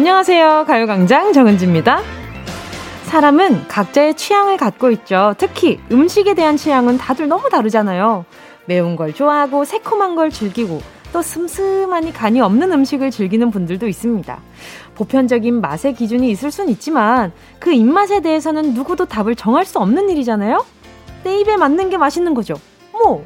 안녕하세요. 가요광장 정은지입니다. 사람은 각자의 취향을 갖고 있죠. 특히 음식에 대한 취향은 다들 너무 다르잖아요. 매운 걸 좋아하고 새콤한 걸 즐기고 또 슴슴하니 간이 없는 음식을 즐기는 분들도 있습니다. 보편적인 맛의 기준이 있을 순 있지만 그 입맛에 대해서는 누구도 답을 정할 수 없는 일이잖아요? 내 입에 맞는 게 맛있는 거죠. 뭐,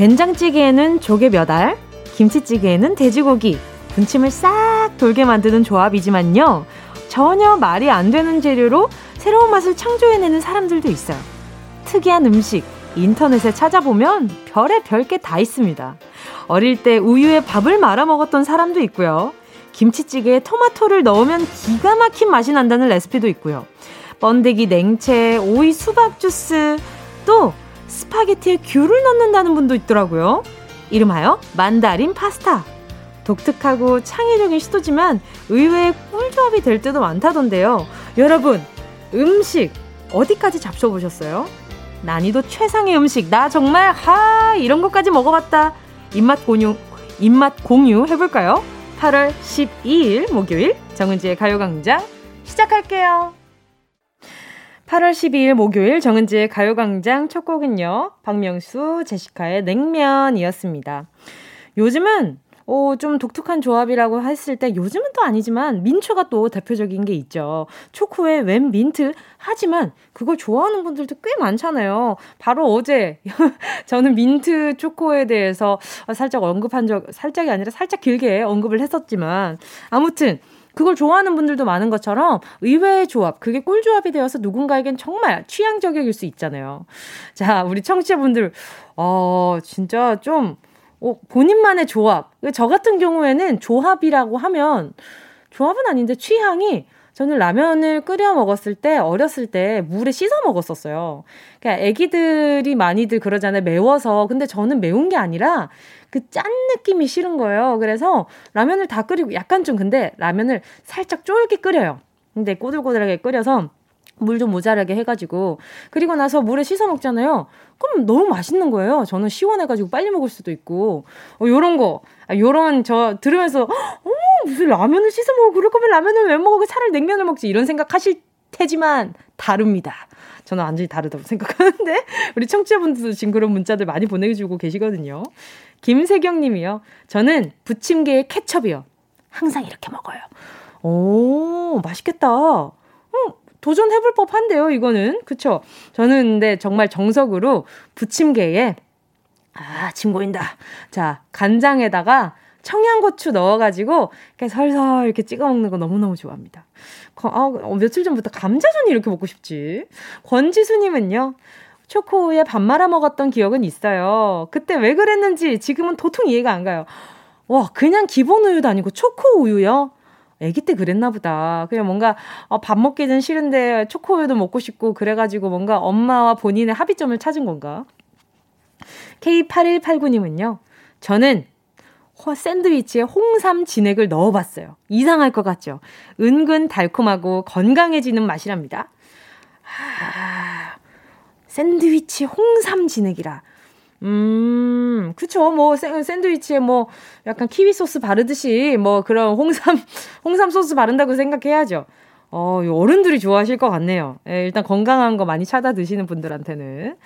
된장찌개에는 조개 몇 알, 김치찌개에는 돼지고기, 군침을 싹 돌게 만드는 조합이지만요. 전혀 말이 안 되는 재료로 새로운 맛을 창조해내는 사람들도 있어요. 특이한 음식, 인터넷에 찾아보면 별의 별게 다 있습니다. 어릴 때 우유에 밥을 말아 먹었던 사람도 있고요. 김치찌개에 토마토를 넣으면 기가 막힌 맛이 난다는 레시피도 있고요. 번데기 냉채, 오이 수박 주스, 또 스파게티에 귤을 넣는다는 분도 있더라고요. 이름하여 만다린 파스타. 독특하고 창의적인 시도지만 의외의 꿀조합이 될 때도 많다던데요. 여러분, 음식 어디까지 잡숴보셨어요? 난이도 최상의 음식. 나 정말, 하, 이런 것까지 먹어봤다. 입맛 공유, 입맛 공유 해볼까요? 8월 12일 목요일 정은지의 가요광장 시작할게요. 8월 12일 목요일 정은지의 가요광장 첫 곡은요. 박명수, 제시카의 냉면이었습니다. 요즘은 어, 좀 독특한 조합이라고 했을 때 요즘은 또 아니지만 민초가 또 대표적인 게 있죠. 초코에 웬 민트 하지만 그걸 좋아하는 분들도 꽤 많잖아요. 바로 어제 저는 민트 초코에 대해서 살짝 언급한 적 살짝이 아니라 살짝 길게 언급을 했었지만 아무튼 그걸 좋아하는 분들도 많은 것처럼 의외의 조합, 그게 꿀조합이 되어서 누군가에겐 정말 취향적일 수 있잖아요. 자, 우리 청취자분들, 어, 진짜 좀, 어, 본인만의 조합. 저 같은 경우에는 조합이라고 하면, 조합은 아닌데 취향이 저는 라면을 끓여 먹었을 때 어렸을 때 물에 씻어 먹었었어요. 그러니까 아기들이 많이들 그러잖아요. 매워서. 근데 저는 매운 게 아니라 그 짠 느낌이 싫은 거예요. 그래서 라면을 다 끓이고 약간 좀 근데 라면을 살짝 쫄게 끓여요. 근데 꼬들꼬들하게 끓여서 물좀 모자라게 해가지고 그리고 나서 물에 씻어 먹잖아요. 그럼 너무 맛있는 거예요. 저는 시원해가지고 빨리 먹을 수도 있고 어, 요런 거, 아, 요런 저 들으면서 어 무슨 라면을 씻어 먹어 그럴 거면 라면을 왜 먹어 차라리 냉면을 먹지 이런 생각하실 테지만 다릅니다. 저는 완전히 다르다고 생각하는데 우리 청취자분들도 지금 그런 문자들 많이 보내주고 계시거든요. 김세경 님이요. 저는 부침개에 케첩이요. 항상 이렇게 먹어요. 오, 맛있겠다. 음, 도전해볼 법한데요, 이거는. 그쵸? 저는 근데 정말 정석으로 부침개에, 아, 침 고인다. 자, 간장에다가 청양고추 넣어가지고, 이렇게 설설 이렇게 찍어 먹는 거 너무너무 좋아합니다. 아, 어, 며칠 전부터 감자전이 이렇게 먹고 싶지. 권지수님은요, 초코우유에 밥 말아 먹었던 기억은 있어요. 그때 왜 그랬는지 지금은 도통 이해가 안 가요. 와, 그냥 기본 우유도 아니고 초코 우유요? 아기 때 그랬나 보다. 그냥 뭔가 어, 밥 먹기는 싫은데 초코우유도 먹고 싶고 그래가지고 뭔가 엄마와 본인의 합의점을 찾은 건가? K8189님은요. 저는 샌드위치에 홍삼 진액을 넣어봤어요. 이상할 것 같죠? 은근 달콤하고 건강해지는 맛이랍니다. 하... 샌드위치 홍삼 진액이라. 음, 그쵸. 뭐, 샌드위치에 뭐, 약간 키위 소스 바르듯이, 뭐, 그런 홍삼, 홍삼 소스 바른다고 생각해야죠. 어, 어른들이 좋아하실 것 같네요. 예, 일단 건강한 거 많이 찾아 드시는 분들한테는.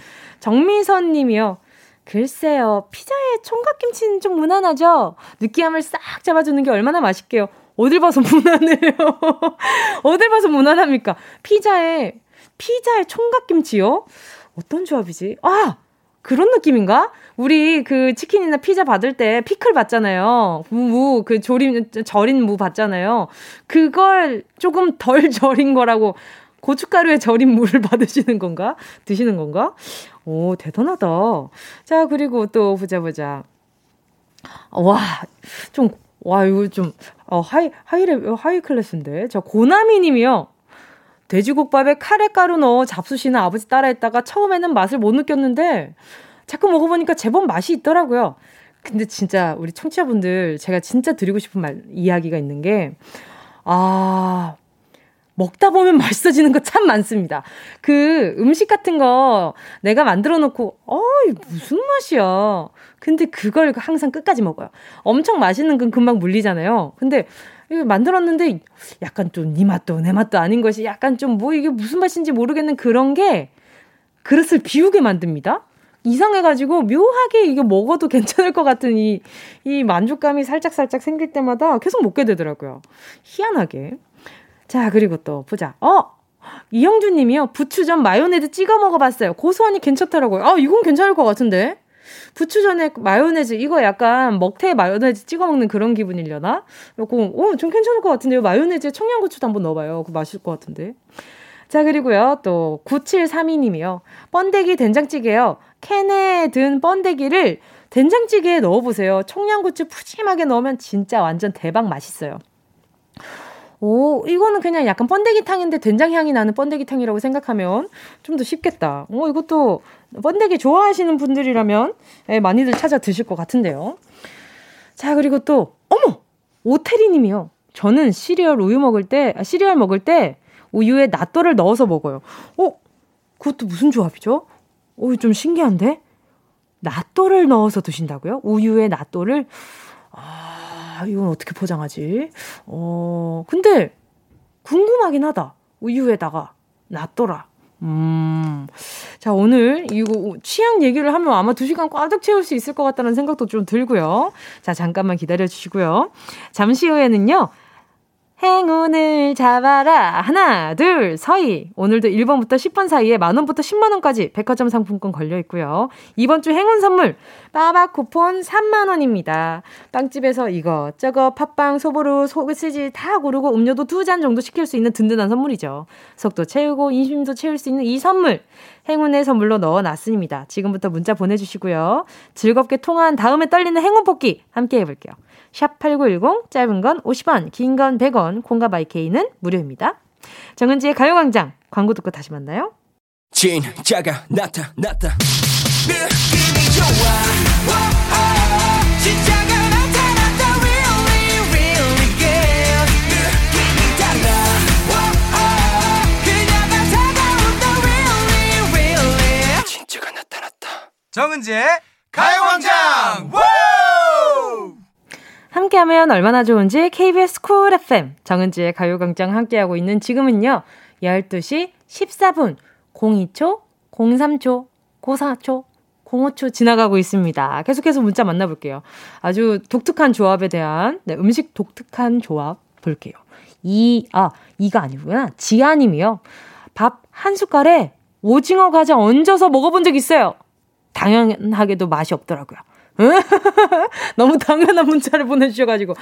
정미선 님이요. 글쎄요, 피자에 총각김치는 좀 무난하죠? 느끼함을 싹 잡아주는 게 얼마나 맛있게요. 어딜 봐서 무난해요. 어딜 봐서 무난합니까? 피자에, 피자에 총각김치요? 어떤 조합이지? 아! 그런 느낌인가? 우리 그 치킨이나 피자 받을 때 피클 받잖아요. 무, 그 조림, 절인 무 받잖아요. 그걸 조금 덜 절인 거라고 고춧가루에 절인 무를 받으시는 건가? 드시는 건가? 오, 대단하다. 자, 그리고 또 보자, 보자. 와, 좀, 와, 이거 좀, 어, high, 하이레, high class인데. 저 고나미 님이요. 돼지국밥에 카레가루 넣어 잡수시는 아버지 따라 했다가 처음에는 맛을 못 느꼈는데 자꾸 먹어보니까 제법 맛이 있더라고요. 근데 진짜 우리 청취자분들 제가 진짜 드리고 싶은 말, 이야기가 있는 게, 아, 먹다 보면 맛있어지는 거 참 많습니다. 그 음식 같은 거 내가 만들어 놓고, 어이, 무슨 맛이야. 근데 그걸 항상 끝까지 먹어요. 엄청 맛있는 건 금방 물리잖아요. 근데 이거 만들었는데 약간 좀 네 맛도 내 맛도 아닌 것이 약간 좀 뭐 이게 무슨 맛인지 모르겠는 그런 게 그릇을 비우게 만듭니다. 이상해가지고 묘하게 이게 먹어도 괜찮을 것 같은 이, 이 만족감이 살짝살짝 생길 때마다 계속 먹게 되더라고요. 희한하게. 자, 그리고 또 보자. 어! 이영주 님이요. 부추전 마요네즈 찍어 먹어봤어요. 고소하니 괜찮더라고요. 아, 이건 괜찮을 것 같은데? 부추전에 마요네즈, 이거 약간 먹태 마요네즈 찍어 먹는 그런 기분이려나? 요거, 어, 좀 괜찮을 것 같은데요. 마요네즈에 청양고추도 한번 넣어봐요. 그 맛있을 것 같은데. 자, 그리고요. 또, 9732님이요. 번데기 된장찌개요. 캔에 든 번데기를 된장찌개에 넣어보세요. 청양고추 푸짐하게 넣으면 진짜 완전 대박 맛있어요. 오, 이거는 그냥 약간 번데기탕인데 된장 향이 나는 번데기탕이라고 생각하면 좀 더 쉽겠다. 오, 이것도 번데기 좋아하시는 분들이라면 예, 많이들 찾아 드실 것 같은데요. 자, 그리고 또, 어머! 오태리 님이요. 저는 시리얼 우유 먹을 때, 아, 시리얼 먹을 때 우유에 낫또를 넣어서 먹어요. 어? 그것도 무슨 조합이죠? 오, 좀 신기한데? 낫또를 넣어서 드신다고요? 우유에 낫또를? 아, 이건 어떻게 포장하지? 어, 근데 궁금하긴 하다. 우유에다가 낫또라. 음. 자, 오늘 이거 취향 얘기를 하면 아마 2시간 꽉 채울 수 있을 것 같다는 생각도 좀 들고요. 자, 잠깐만 기다려 주시고요. 잠시 후에는요. 행운을 잡아라. 하나, 둘, 서희. 오늘도 1번부터 10번 사이에 만원부터 10만원까지 백화점 상품권 걸려 있고요. 이번 주 행운 선물, 빠박 쿠폰 3만원입니다. 빵집에서 이것저것 팥빵, 소보루, 소시지 다 고르고 음료도 두 잔 정도 시킬 수 있는 든든한 선물이죠. 속도 채우고 인심도 채울 수 있는 이 선물. 행운의 선물로 넣어놨습니다. 지금부터 문자 보내주시고요. 즐겁게 통화한 다음에 떨리는 행운 뽑기 함께 해볼게요. 샵8910 짧은 건 50원, 긴 건 100원, 콩과 바이케이는 무료입니다. 정은지의 가요광장 광고 듣고 다시 만나요. 진짜가 나타났다. 느낌이 좋아. 오, 오, 진짜가 나타났다. Really, really good. 느낌이 달라. 오, 그녀가 다가온다. Really, really. 진짜가 나타났다. 정은지의 가요광장. 함께하면 얼마나 좋은지 KBS 쿨 FM 정은지의 가요광장 함께하고 있는 지금은요. 12시 14분 02초, 03초, 04초, 05초 지나가고 있습니다. 계속해서 문자 만나볼게요. 아주 독특한 조합에 대한 네, 음식 독특한 조합 볼게요. 이, 아, 이가 아니구나. 지아님이요. 밥 한 숟갈에 오징어 과자 얹어서 먹어본 적 있어요. 당연하게도 맛이 없더라고요. 너무 당연한 문자를 보내주셔가지고.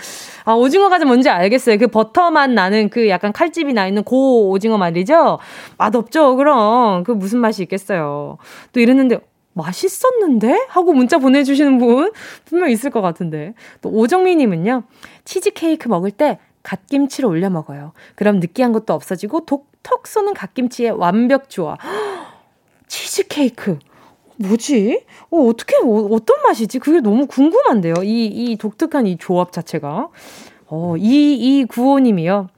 아, 오징어 과자 뭔지 알겠어요. 그 버터만 나는 그 약간 칼집이 나 있는 고 오징어 말이죠? 맛없죠, 그럼. 그 무슨 맛이 있겠어요. 또 이랬는데, 맛있었는데? 하고 문자 보내주시는 분 분명 있을 것 같은데. 또 오정미님은요, 치즈케이크 먹을 때 갓김치를 올려 먹어요. 그럼 느끼한 것도 없어지고 독톡 쏘는 갓김치의 완벽 조화. 치즈케이크. 뭐지? 어, 어떻게, 어, 어떤 맛이지? 그게 너무 궁금한데요. 이, 이 독특한 이 조합 자체가. 어, 이, 이 구호님이요.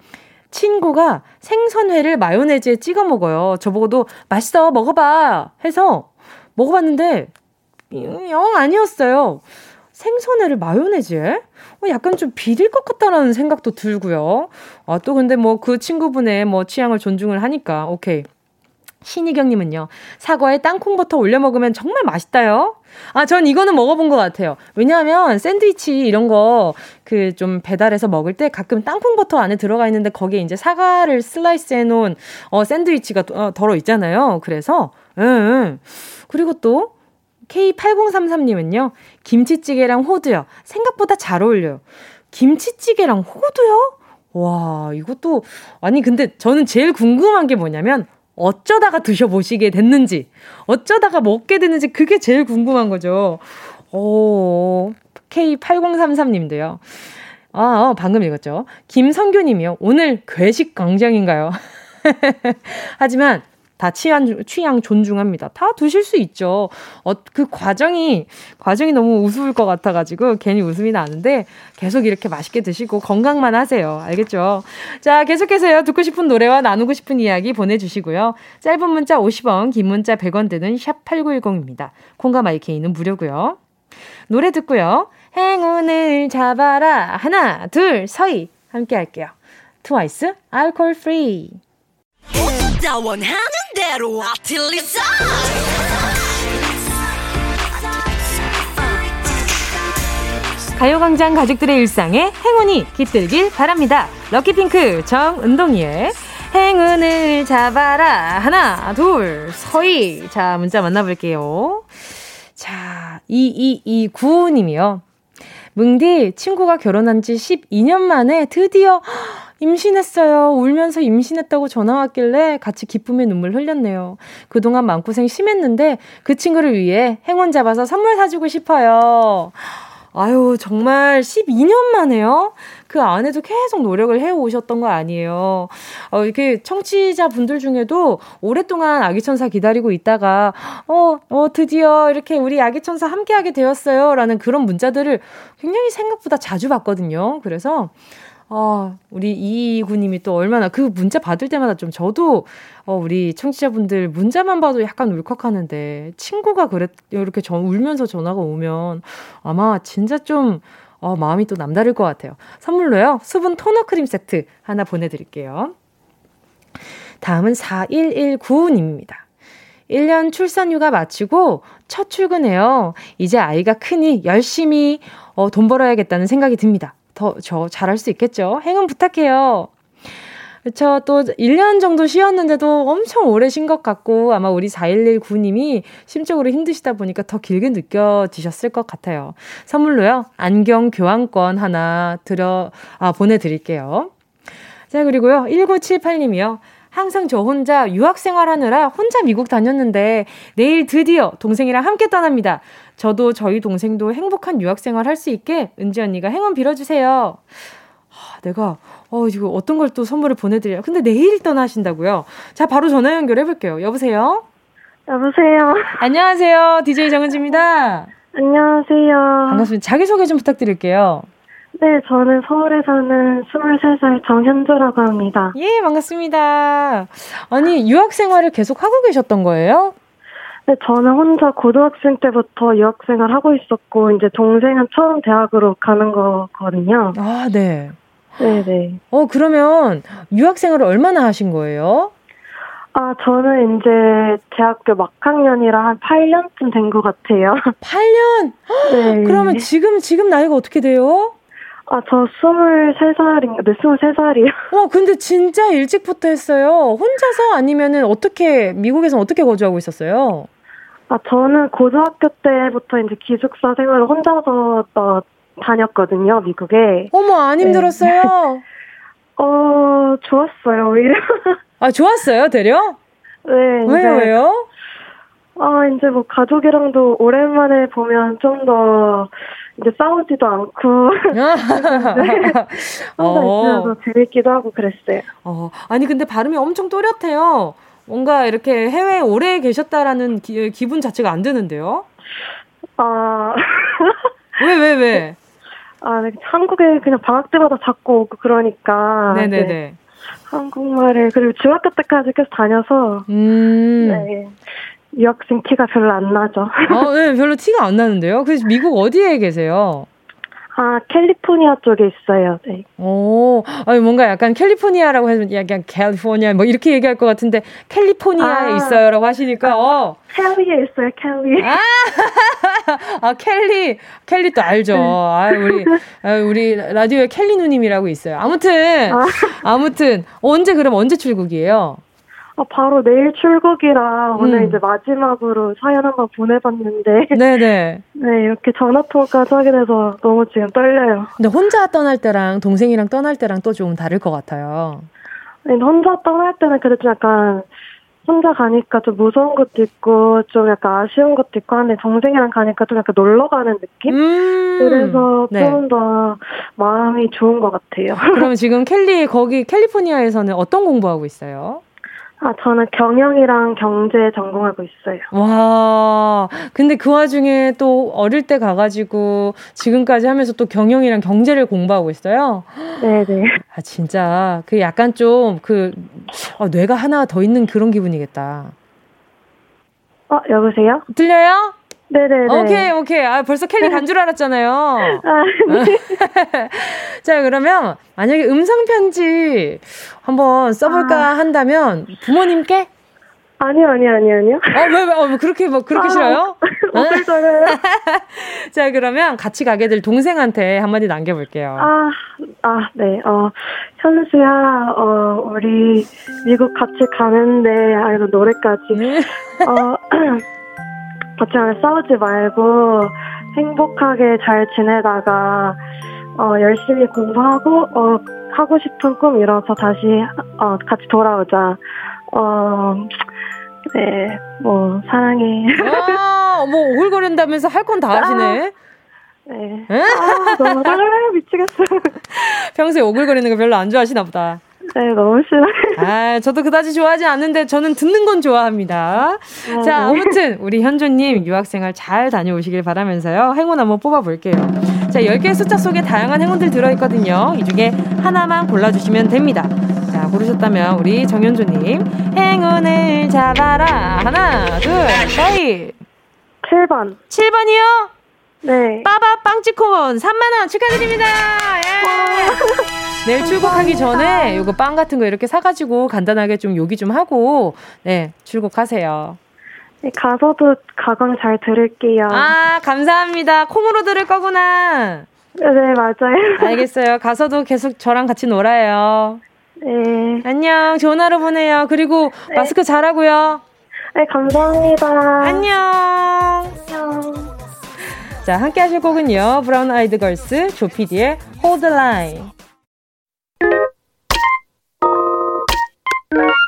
친구가 생선회를 마요네즈에 찍어 먹어요. 저보고도 맛있어, 먹어봐. 해서 먹어봤는데, 영 아니었어요. 생선회를 마요네즈에? 어, 약간 좀 비릴 것 같다라는 생각도 들고요. 아, 또 근데 뭐 그 친구분의 뭐 취향을 존중을 하니까, 오케이. 신희경님은요, 사과에 땅콩버터 올려 먹으면 정말 맛있다요. 아, 전 이거는 먹어본 것 같아요. 왜냐하면 샌드위치 이런 거 그 좀 배달해서 먹을 때 가끔 땅콩버터 안에 들어가 있는데 거기에 이제 사과를 슬라이스 해놓은 어, 샌드위치가 어, 덜어 있잖아요. 그래서, 응. 그리고 또 K8033님은요, 김치찌개랑 호두요. 생각보다 잘 어울려요. 김치찌개랑 호두요? 와, 이것도, 아니, 근데 저는 제일 궁금한 게 뭐냐면, 어쩌다가 드셔보시게 됐는지, 어쩌다가 먹게 됐는지 그게 제일 궁금한 거죠. 오, K8033님도요. 아, 어, 방금 읽었죠. 김성규님이요. 오늘 괴식 광장인가요? 하지만 다 취향, 취향 존중합니다. 다 드실 수 있죠. 어, 그 과정이, 과정이 너무 우스울 것 같아가지고 괜히 웃음이 나는데 계속 이렇게 맛있게 드시고 건강만 하세요. 알겠죠? 자, 계속해서요. 듣고 싶은 노래와 나누고 싶은 이야기 보내주시고요. 짧은 문자 50원, 긴 문자 100원 되는 샵 8910입니다. 콩과 마이케이는 무료고요. 노래 듣고요. 행운을 잡아라. 하나, 둘, 서희. 함께 할게요. 트와이스, Alcohol Free. 가요광장 가족들의 일상에 행운이 깃들길 바랍니다. 럭키핑크 정은동이의 행운을 잡아라. 하나, 둘, 서희. 자, 문자 만나볼게요. 자, 2229님이요. 뭉디, 친구가 결혼한 지 12년 만에 드디어 임신했어요. 울면서 임신했다고 전화 왔길래 같이 기쁨의 눈물 흘렸네요. 그동안 마음고생 심했는데 그 친구를 위해 행운 잡아서 선물 사주고 싶어요. 아유, 정말 12년 만에요? 그 안에도 계속 노력을 해오셨던 거 아니에요. 어, 이렇게 청취자분들 중에도 오랫동안 아기천사 기다리고 있다가, 어, 어, 드디어 이렇게 우리 아기천사 함께하게 되었어요. 라는 그런 문자들을 굉장히 생각보다 자주 받거든요. 그래서, 어, 우리 이구님이 또 얼마나 그 문자 받을 때마다 좀 저도 어, 우리 청취자분들 문자만 봐도 약간 울컥하는데 친구가 그랬 이렇게 전 울면서 전화가 오면 아마 진짜 좀 어, 마음이 또 남다를 것 같아요. 선물로요 수분 토너 크림 세트 하나 보내드릴게요. 다음은 4119님입니다. 1년 출산 휴가 마치고 첫 출근해요. 이제 아이가 크니 열심히 어, 돈 벌어야겠다는 생각이 듭니다. 더, 저 잘할 수 있겠죠? 행운 부탁해요. 그쵸. 또 1년 정도 쉬었는데도 엄청 오래 쉰 것 같고 아마 우리 4119님이 심적으로 힘드시다 보니까 더 길게 느껴지셨을 것 같아요. 선물로요. 안경 교환권 하나 들어, 아, 보내드릴게요. 자, 그리고요. 1978님이요. 항상 저 혼자 유학 생활하느라 혼자 미국 다녔는데 내일 드디어 동생이랑 함께 떠납니다. 저도 저희 동생도 행복한 유학 생활 할 수 있게 은지 언니가 행운 빌어주세요. 아, 내가 어 이거 어떤 걸 또 선물을 보내드려요. 근데 내일 떠나신다고요? 자 바로 전화 연결해 볼게요. 여보세요. 여보세요. 안녕하세요. DJ 정은지입니다. 안녕하세요. 반갑습니다. 자기소개 좀 부탁드릴게요. 네, 저는 서울에 사는 23살 정현주라고 합니다. 예, 반갑습니다. 아니, 유학 생활을 계속 하고 계셨던 거예요? 네, 저는 혼자 고등학생 때부터 유학 생활 하고 있었고, 이제 동생은 처음 대학으로 가는 거거든요. 아, 네. 네네. 어, 그러면 유학 생활을 얼마나 하신 거예요? 아, 저는 이제 대학교 막학년이라 한 8년쯤 된 것 같아요. 8년? 네. 그러면 지금, 지금 나이가 어떻게 돼요? 아, 저 23살인가, 네, 23살이요. 와, 근데 진짜 일찍부터 했어요. 혼자서 아니면은 어떻게, 미국에서 어떻게 거주하고 있었어요? 아, 저는 고등학교 때부터 이제 기숙사 생활을 혼자서 어, 다녔거든요, 미국에. 어머, 안 힘들었어요? 네. 어, 좋았어요, 오히려. 아, 좋았어요, 되려? 네. 왜요, 왜요? 아, 이제 뭐 가족이랑도 오랜만에 보면 좀 더 이제 싸우지도 않고 혼자 어. 있으면서 재밌기도 하고 그랬어요. 어, 아니 근데 발음이 엄청 또렷해요. 뭔가 이렇게 해외에 오래 계셨다라는 기, 기분 자체가 안 드는데요? 아. 왜, 왜, 왜? 아, 네, 한국에 그냥 방학 때마다 자꾸 오고 그러니까. 네네네. 네. 한국말을, 그리고 중학교 때까지 계속 다녀서. 음. 네. 유학생 티가 별로 안 나죠. 아, 네, 별로 티가 안 나는데요? 그래서 미국 어디에 계세요? 아, 캘리포니아 쪽에 있어요. 네. 오, 아니 뭔가 약간 캘리포니아라고 해서 약간 캘리포니아 뭐 이렇게 얘기할 것 같은데 캘리포니아에 아, 있어요라고 하시니까 아, 어. 캘리에 있어요, 캘리. 아, 아 캘리, 캘리 또 알죠. 네. 아, 우리 아, 우리 라디오에 캘리 누님이라고 있어요. 아무튼 아. 아무튼 언제 그럼 언제 출국이에요? 아, 바로 내일 출국이라 오늘 음. 이제 마지막으로 사연 한번 보내봤는데. 네네. 네, 이렇게 전화통화까지 하게 돼서 너무 지금 떨려요. 근데 혼자 떠날 때랑 동생이랑 떠날 때랑 또 좀 다를 것 같아요. 네, 혼자 떠날 때는 그래도 좀 약간 혼자 가니까 좀 무서운 것도 있고 좀 약간 아쉬운 것도 있고 한데 동생이랑 가니까 좀 약간 놀러 가는 느낌? 음~ 그래서 네. 좀더 마음이 좋은 것 같아요. 그러면 지금 캘리 거기 캘리포니아에서는 어떤 공부하고 있어요? 아, 저는 경영이랑 경제 전공하고 있어요. 와, 근데 그 와중에 또 어릴 때 가가지고 지금까지 하면서 또 경영이랑 경제를 공부하고 있어요? 네네. 아, 진짜. 그 약간 좀 그, 어, 뇌가 하나 더 있는 그런 기분이겠다. 어, 여보세요? 들려요? 네네네. 오케이, 오케이. 아, 벌써 켈리 간 줄 알았잖아요. 아, 네. 자, 그러면 만약에 음성편지 한번 써볼까 아. 한다면 부모님께? 아니요, 아니요, 아니요, 아니요. 어, 왜, 왜, 어, 뭐 그렇게, 뭐, 그렇게 아, 싫어요? 어떨까요? 자, 그러면 같이 가게 될 동생한테 한마디 남겨볼게요. 아, 아, 네, 어, 현수야, 어, 우리 미국 같이 가는데, 아, 이거 노래까지. 네. 어, 안에 싸우지 말고 행복하게 잘 지내다가 어, 열심히 공부하고 어, 하고 싶은 꿈 이뤄서 다시 어, 같이 돌아오자. 어, 네, 뭐 사랑해. 아, 뭐 오글거린다면서 할 건 다 하시네. 네. 아, 너무 사랑해 미치겠어. 평소에 오글거리는 거 별로 안 좋아하시나 보다. 네, 너무 싫어요. 아, 저도 그다지 좋아하지 않는데 저는 듣는 건 좋아합니다. 아, 자, 네. 아무튼 우리 현조님 유학생활 잘 다녀오시길 바라면서요. 행운 한번 뽑아볼게요. 자, 10개의 숫자 속에 다양한 행운들 들어있거든요. 이 중에 하나만 골라주시면 됩니다. 자, 고르셨다면 우리 정현조님 행운을 잡아라. 하나, 둘, 셋. 7번. 7번이요? 네. 빠바 빵치콘 3만원 축하드립니다. 예. 내일 출국하기 전에 요거 빵 같은 거 이렇게 사가지고 간단하게 좀 요기 좀 하고, 네, 출국하세요. 네, 가서도 가강 잘 들을게요. 아, 감사합니다. 콩으로 들을 거구나. 네, 맞아요. 알겠어요. 가서도 계속 저랑 같이 놀아요. 네. 안녕. 좋은 하루 보내요. 그리고 네. 마스크 잘하고요. 네, 감사합니다. 안녕. 안녕. 자, 함께 하실 곡은요. 브라운 아이드 걸스 조피디의 Hold the Line.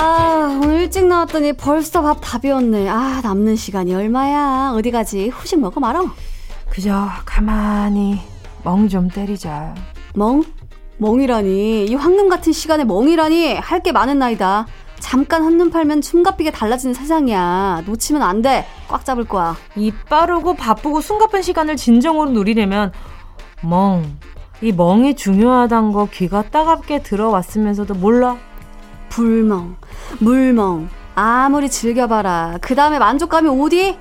아, 오늘 일찍 나왔더니 벌써 밥 다 비웠네. 아, 남는 시간이 얼마야. 어디 가지? 후식 먹어 말어. 그저 가만히 멍 좀 때리자. 멍? 멍이라니. 이 황금 같은 시간에 멍이라니. 할 게 많은 나이다. 잠깐 한눈 팔면 숨가삐게 달라지는 세상이야. 놓치면 안 돼. 꽉 잡을 거야. 이 빠르고 바쁘고 숨가쁜 시간을 진정으로 누리려면 멍. 이 멍이 중요하단 거 귀가 따갑게 들어왔으면서도 몰라. 불멍, 물멍, 아무리 즐겨봐라. 그 다음에 만족감이 어디?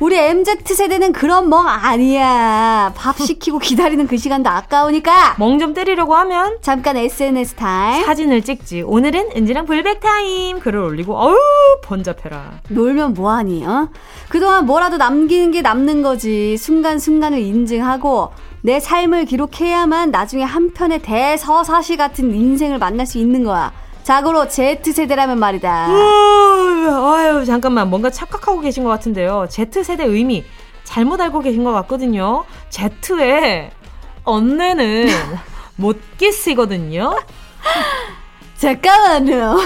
우리 MZ세대는 그런 멍 아니야. 밥 시키고 기다리는 그 시간도 아까우니까. 멍 좀 때리려고 하면 잠깐 SNS 타임. 사진을 찍지. 오늘은 은지랑 불백 타임. 글을 올리고 어우 번잡해라. 놀면 뭐하니? 어? 그동안 뭐라도 남기는 게 남는 거지. 순간 순간을 인증하고 내 삶을 기록해야만 나중에 한편의 대서사시 같은 인생을 만날 수 있는 거야. 자고로 Z세대라면 말이다. 아유, 잠깐만. 뭔가 착각하고 계신 것 같은데요. Z세대 의미 잘못 알고 계신 것 같거든요. Z의 언내는 못끼시거든요 잠깐만요.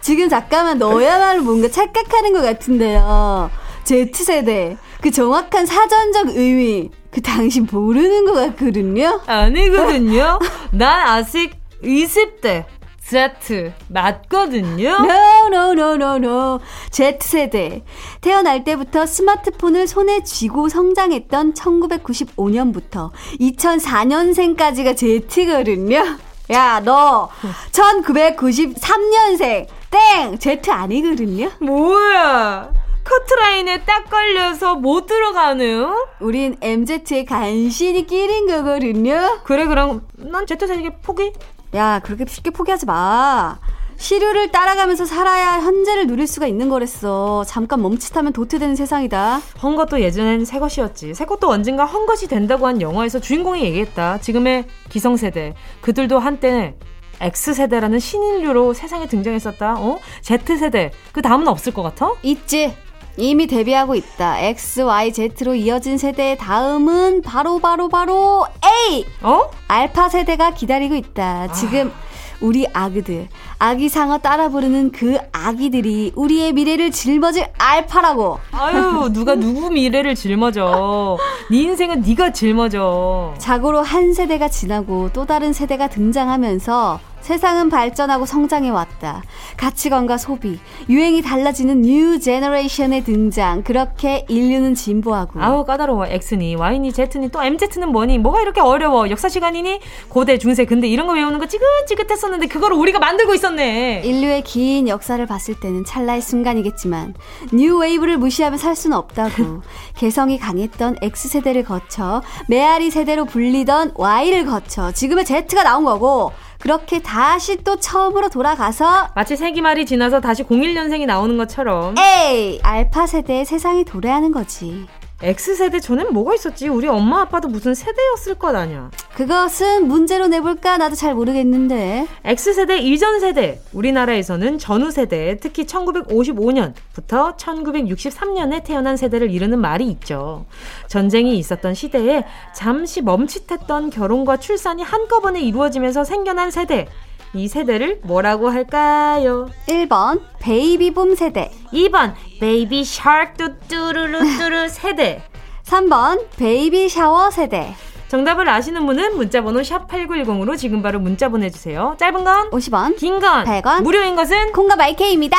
지금 잠깐만 너야말로 뭔가 착각하는 것 같은데요. Z세대. 그 정확한 사전적 의미. 그 당신 모르는 것 같거든요. 아니거든요. 난 아직 20대. Z 맞거든요. No, no, no, no, no. Z세대. 태어날 때부터 스마트폰을 손에 쥐고 성장했던 1995년부터 2004년생까지가 Z거든요. 야, 너 1993년생 땡! Z 아니거든요. 뭐야? 커트라인에 딱 걸려서 못 들어가는? 우린 MZ에 간신히 끼린 거거든요. 그래, 그럼 난 Z세대 포기? 야, 그렇게 쉽게 포기하지 마. 시류를 따라가면서 살아야 현재를 누릴 수가 있는 거랬어. 잠깐 멈칫하면 도태되는 세상이다. 헝것도 예전엔 새 것이었지. 새 것도 언젠가 헝것이 된다고 한 영화에서 주인공이 얘기했다. 지금의 기성세대. 그들도 한때 X세대라는 신인류로 세상에 등장했었다. 어? Z세대. 그 다음은 없을 것 같아? 있지. 이미 데뷔하고 있다. X, Y, Z로 이어진 세대의 다음은 바로 바로 바로 A. 어? 알파 세대가 기다리고 있다. 지금 아. 우리 아그들, 아기 상어 따라 부르는 그 아기들이 우리의 미래를 짊어질 알파라고. 아유, 누가 누구 미래를 짊어져. 네 인생은 네가 짊어져. 자고로 한 세대가 지나고 또 다른 세대가 등장하면서 세상은 발전하고 성장해 왔다. 가치관과 소비, 유행이 달라지는 new generation의 등장. 그렇게 인류는 진보하고. 아우 까다로워. X니, Y니, Z니, 또 MZ는 뭐니? 뭐가 이렇게 어려워? 역사 시간이니? 고대, 중세, 근대 이런 거 외우는 거 지긋지긋했었는데 그걸 우리가 만들고 있었네. 인류의 긴 역사를 봤을 때는 찰나의 순간이겠지만 new wave를 무시하면 살 수는 없다고. 개성이 강했던 X세대를 거쳐 메아리 세대로 불리던 Y를 거쳐 지금의 Z가 나온 거고 그렇게 다시 또 처음으로 돌아가서 마치 세기말이 지나서 다시 01년생이 나오는 것처럼 에이 알파 세대의 세상이 도래하는 거지. X세대 전엔 뭐가 있었지? 우리 엄마 아빠도 무슨 세대였을 것 아냐? 그것은 문제로 내볼까? 나도 잘 모르겠는데. X세대 이전 세대. 우리나라에서는 전후 세대, 특히 1955년부터 1963년에 태어난 세대를 이르는 말이 있죠. 전쟁이 있었던 시대에 잠시 멈칫했던 결혼과 출산이 한꺼번에 이루어지면서 생겨난 세대. 이 세대를 뭐라고 할까요? 1번 베이비붐 세대 2번 Baby Shark 뚜뚜루루 뚜루 세대 3번 baby shower 세대 정답을 아시는 분은 문자번호 샵8910으로 지금 바로 문자 보내주세요. 짧은 건 50원, 긴 건 100원, 무료인 것은 콩과 마이케이입니다.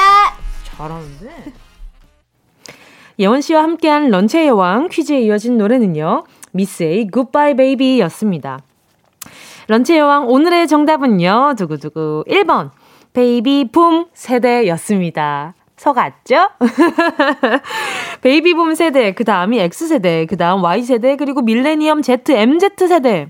잘하는데. 예원 씨와 함께한 lunch의 여왕 퀴즈에 이어진 노래는요. miss A의 Goodbye Baby였습니다. lunch 여왕 오늘의 정답은요. 두구두구 1번 베이비 붐 세대였습니다. 쉬웠죠? 베이비붐 세대, 그 다음이 X세대, 그 다음 Y세대, 그리고 밀레니엄 Z, MZ세대.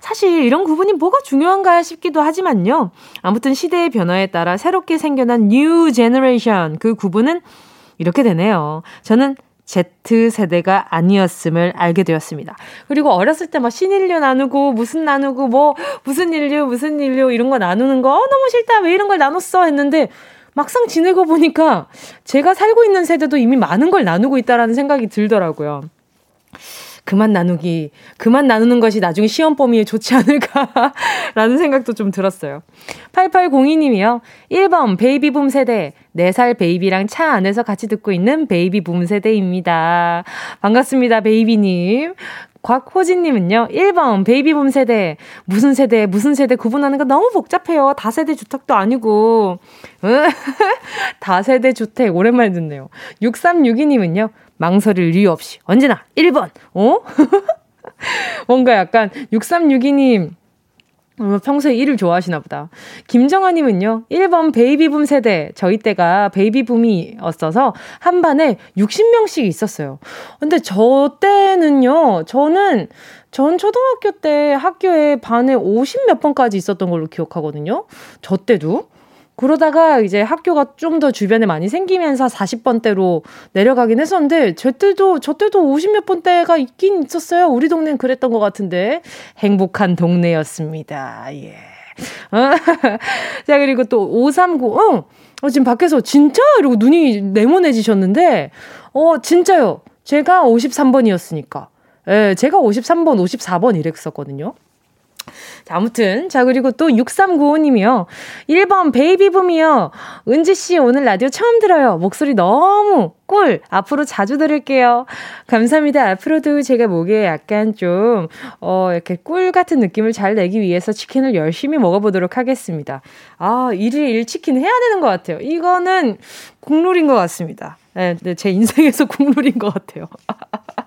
사실 이런 구분이 뭐가 중요한가 싶기도 하지만요. 아무튼 시대의 변화에 따라 새롭게 생겨난 new generation 그 구분은 이렇게 되네요. 저는 Z세대가 아니었음을 알게 되었습니다. 그리고 어렸을 때 막 신인류 나누고 무슨 나누고 뭐 무슨 인류 무슨 인류 이런 거 나누는 거 어, 너무 싫다 왜 이런 걸 나눴어 했는데 막상 지내고 보니까 제가 살고 있는 세대도 이미 많은 걸 나누고 있다라는 생각이 들더라고요. 그만 나누기, 그만 나누는 것이 나중에 시험 범위에 좋지 않을까라는 생각도 좀 들었어요. 8802님이요. 1번 베이비붐 세대. 4살 baby랑 차 안에서 같이 듣고 있는 베이비붐 세대입니다. 반갑습니다, baby님. 곽호진님은요, 1번, 베이비붐 세대. 무슨 세대, 무슨 세대 구분하는 거 너무 복잡해요. 다세대 주택도 아니고. 다세대 주택, 오랜만에 듣네요. 6362님은요, 망설일 이유 없이 언제나 1번. 어? 뭔가 약간 6362님 어, 평소에 일을 좋아하시나 보다. 김정아님은요, 1번 베이비붐 세대. 저희 때가 베이비붐이었어서 한 반에 60명씩 있었어요. 근데 저 때는요, 저는, 전 초등학교 때 학교에 반에 50 몇 번까지 있었던 걸로 기억하거든요. 저 때도. 그러다가 이제 학교가 좀 더 주변에 많이 생기면서 40번대로 내려가긴 했었는데, 저 때도, 저 때도 50몇 번대가 있긴 있었어요. 우리 동네는 그랬던 것 같은데. 행복한 동네였습니다. 예. 자, 그리고 또 539, 어, 어, 지금 밖에서 진짜? 이러고 눈이 네모내지셨는데, 어, 진짜요. 제가 53번이었으니까. 예, 제가 53번, 54번 이랬었거든요. 자, 아무튼. 자, 그리고 또 6395님이요. 1번 베이비붐이요. 은지씨 오늘 라디오 처음 들어요. 목소리 너무 꿀. 앞으로 자주 들을게요. 감사합니다. 앞으로도 제가 목에 약간 좀, 어, 이렇게 꿀 같은 느낌을 잘 내기 위해서 치킨을 열심히 먹어보도록 하겠습니다. 아, 일일 일 치킨 해야 되는 것 같아요. 이거는 국룰인 것 같습니다. 네, 네, 제 인생에서 국룰인 것 같아요.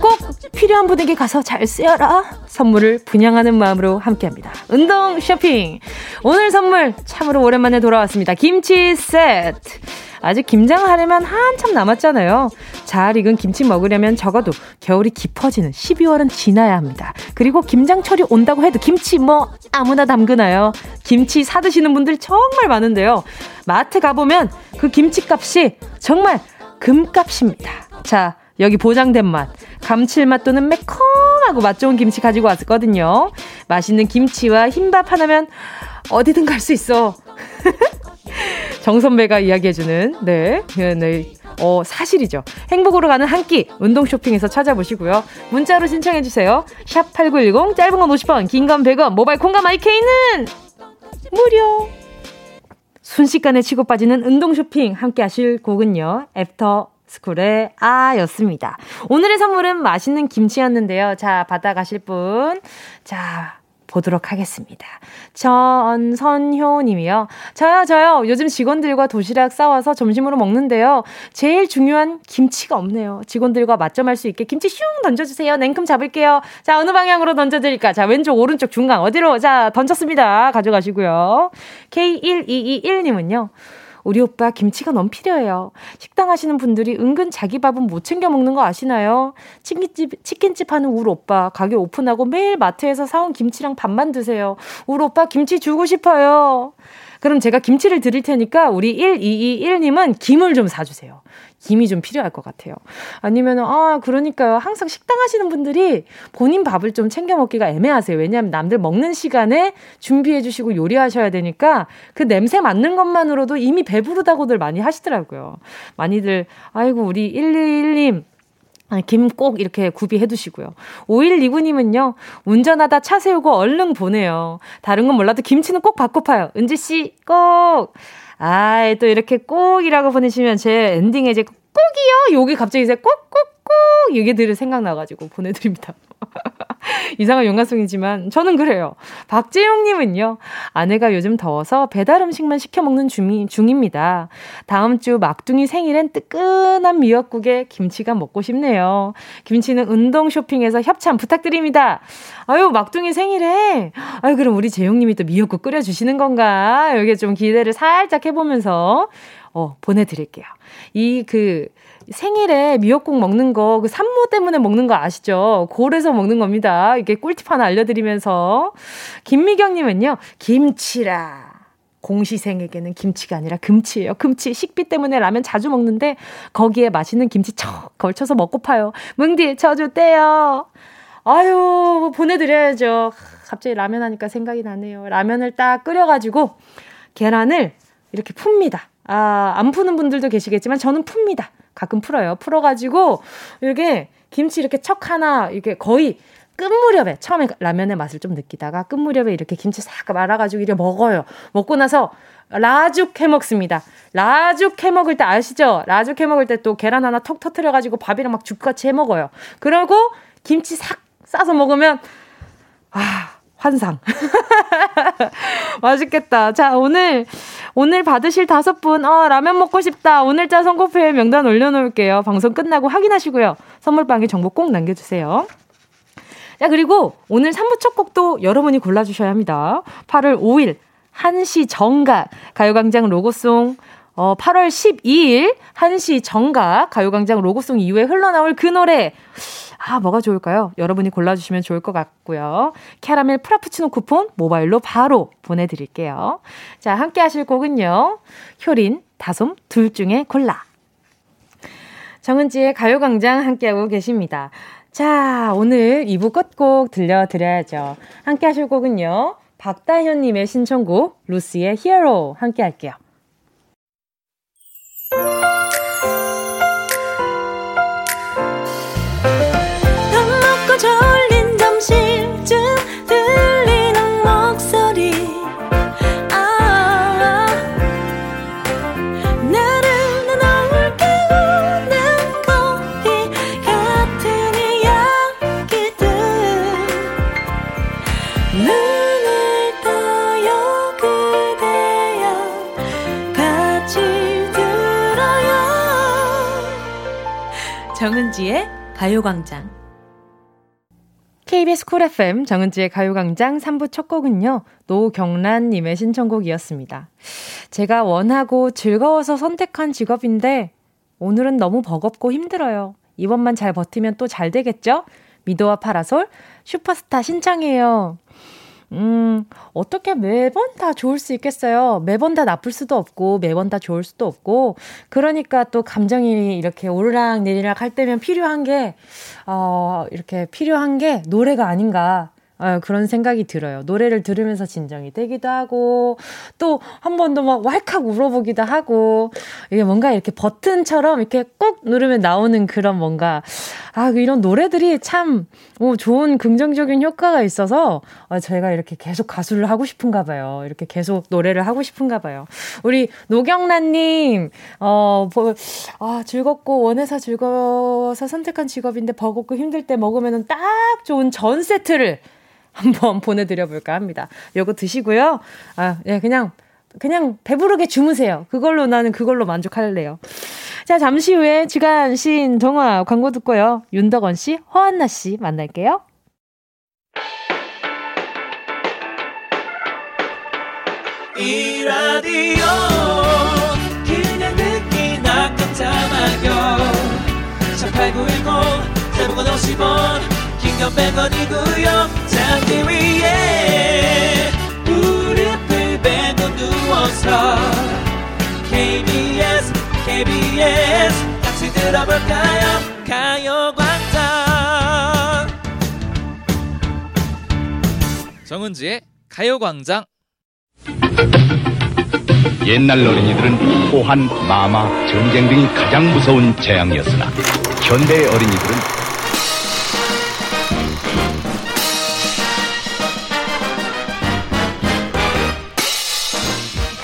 꼭 필요한 분에게 가서 잘 쓰여라. 선물을 분양하는 마음으로 함께합니다. 운동 쇼핑. 오늘 선물 참으로 오랜만에 돌아왔습니다. 김치 세트. 아직 김장하려면 한참 남았잖아요. 잘 익은 김치 먹으려면 적어도 겨울이 깊어지는 12월은 지나야 합니다. 그리고 김장철이 온다고 해도 김치 뭐 아무나 담그나요. 김치 사드시는 분들 정말 많은데요. 마트 가보면 그 김치 값이 정말 금값입니다. 자, 여기 보장된 맛. 감칠맛 또는 매콤하고 맛 좋은 김치 가지고 왔거든요. 맛있는 김치와 흰밥 하나면 어디든 갈 수 있어. 정선배가 이야기해주는, 네, 네, 어, 사실이죠. 행복으로 가는 한 끼, 운동 쇼핑에서 찾아보시고요. 문자로 신청해주세요. 샵 8910, 짧은 건 50원, 긴 건 100원, 모바일 콩과 마이K는 무료! 순식간에 치고 빠지는 운동 쇼핑 함께 하실 곡은요. 애프터 스쿨의 아 였습니다. 오늘의 선물은 맛있는 김치였는데요. 자, 받아가실 분. 자, 보도록 하겠습니다. 전선효 님이요. 저요, 저요. 요즘 직원들과 도시락 싸와서 점심으로 먹는데요. 제일 중요한 김치가 없네요. 직원들과 맞점할 수 있게 김치 슝 던져주세요. 냉큼 잡을게요. 자, 어느 방향으로 던져드릴까? 자, 왼쪽, 오른쪽, 중간. 어디로? 자, 던졌습니다. 가져가시고요. K1221님은요. 우리 오빠 김치가 너무 필요해요. 식당 하시는 분들이 은근 자기 밥은 못 챙겨 먹는 거 아시나요? 치킨집, 치킨집 하는 우리 오빠 가게 오픈하고 매일 마트에서 사온 김치랑 밥만 드세요. 우리 오빠 김치 주고 싶어요. 그럼 제가 김치를 드릴 테니까 우리 1221님은 김을 좀 사주세요. 김이 좀 필요할 것 같아요. 아니면, 아, 그러니까요. 항상 식당 하시는 분들이 본인 밥을 좀 챙겨 먹기가 애매하세요. 왜냐하면 남들 먹는 시간에 준비해 주시고 요리하셔야 되니까 그 냄새 맡는 것만으로도 이미 배부르다고들 많이 하시더라고요. 많이들, 아이고, 우리 111님. 김 꼭 이렇게 구비해 두시고요. 5129님은요, 운전하다 차 세우고 얼른 보내요. 다른 건 몰라도 김치는 꼭 받고 파요. 은지씨, 꼭! 아이, 또 이렇게 꼭이라고 보내시면 제 엔딩에 이제 꼭이요? 여기 갑자기 이제 꼭꼭 꼭 얘기 들을 생각나가지고 보내드립니다. 이상한 용가성이지만 저는 그래요. 박재용님은요. 아내가 요즘 더워서 배달 음식만 시켜 먹는 중입니다. 다음 주 막둥이 생일엔 뜨끈한 미역국에 김치가 먹고 싶네요. 김치는 운동 쇼핑에서 협찬 부탁드립니다. 아유 막둥이 생일에 아유 그럼 우리 재용님이 또 미역국 끓여주시는 건가? 여기 좀 기대를 살짝 해보면서 어 보내드릴게요. 이 그 생일에 미역국 먹는 거, 그 산모 때문에 먹는 거 아시죠? 골에서 먹는 겁니다. 이게 꿀팁 하나 알려드리면서. 김미경님은요, 김치라. 공시생에게는 김치가 아니라 금치예요. 금치. 식비 때문에 라면 자주 먹는데 거기에 맛있는 김치 척 걸쳐서 먹고파요. 뭉디 저주 떼요. 아유 보내드려야죠. 갑자기 라면 하니까 생각이 나네요. 라면을 딱 끓여가지고 계란을 이렇게 풉니다. 아, 안 푸는 분들도 계시겠지만 저는 풉니다. 가끔 풀어요. 풀어가지고 이렇게 김치 이렇게 척 하나 이렇게 거의 끝 무렵에 처음에 라면의 맛을 좀 느끼다가 끝 무렵에 이렇게 김치 싹 말아가지고 이렇게 먹어요. 먹고 나서 라죽 해 먹습니다. 라죽 해 먹을 때 아시죠? 라죽 해 먹을 때 또 계란 하나 톡 터트려가지고 밥이랑 막 죽같이 해 먹어요. 그러고 김치 싹 싸서 먹으면 아 환상. 맛있겠다. 자, 오늘, 오늘 받으실 다섯 분, 어, 라면 먹고 싶다. 오늘자 선고표에 명단 올려놓을게요. 방송 끝나고 확인하시고요. 선물방에 정보 꼭 남겨주세요. 자, 그리고 오늘 3부 첫 곡도 여러분이 골라주셔야 합니다. 8월 5일, 한시 정각, 가요광장 로고송, 어, 8월 12일, 한시 정각, 가요광장 로고송 이후에 흘러나올 그 노래. 아, 뭐가 좋을까요? 여러분이 골라주시면 좋을 것 같고요. 캐러멜 프라푸치노 쿠폰 모바일로 바로 보내드릴게요. 자, 함께 하실 곡은요. 효린, 다솜, 둘 중에 골라. 정은지의 가요광장 함께하고 계십니다. 자, 오늘 2부 끝곡 들려드려야죠. 함께 하실 곡은요. 박다현님의 신청곡, 루시의 히어로 함께 할게요. 정은지의 가요광장 KBS 쿨 FM 정은지의 가요광장 3부 첫 곡은요, 노경란님의 신청곡이었습니다. 제가 원하고 즐거워서 선택한 직업인데, 오늘은 너무 버겁고 힘들어요. 이번만 잘 버티면 또 잘 되겠죠? 미도와 파라솔, 슈퍼스타 신청해요. 음, 어떻게 매번 다 좋을 수 있겠어요? 매번 다 나쁠 수도 없고, 매번 다 좋을 수도 없고, 그러니까 또 감정이 이렇게 오르락 내리락 할 때면 필요한 게, 어, 이렇게 필요한 게 노래가 아닌가. 어, 그런 생각이 들어요. 노래를 들으면서 진정이 되기도 하고, 또 한 번도 막 왈칵 울어보기도 하고, 이게 뭔가 이렇게 버튼처럼 이렇게 꾹 누르면 나오는 그런 뭔가, 아, 이런 노래들이 참, 어, 좋은 긍정적인 효과가 있어서, 어, 저희가 이렇게 계속 가수를 하고 싶은가 봐요. 이렇게 계속 노래를 하고 싶은가 봐요. 우리 노경란님, 어, 뭐, 아, 즐겁고 원해서 즐거워서 선택한 직업인데 버겁고 힘들 때 먹으면 딱 좋은 전 세트를 한번 보내드려 볼까 합니다. 요거 드시고요. 아, 예, 그냥, 그냥 배부르게 주무세요. 그걸로 나는 그걸로 만족할래요. 자, 잠시 후에 주간 시인 동화 광고 듣고요. 윤덕원 씨, 허한나 씨 만날게요. 이 라디오 그냥 듣기나 깜짝마요 18910 대목원 50원 긴건 100원이고요 잠기 위에 무릎을 베고 누워서 KBS KBS 같이 들어볼까요? 가요광장. 정은지의 가요광장. 옛날 어린이들은 호환, 마마, 전쟁 등이 가장 무서운 재앙이었으나 현대 어린이들은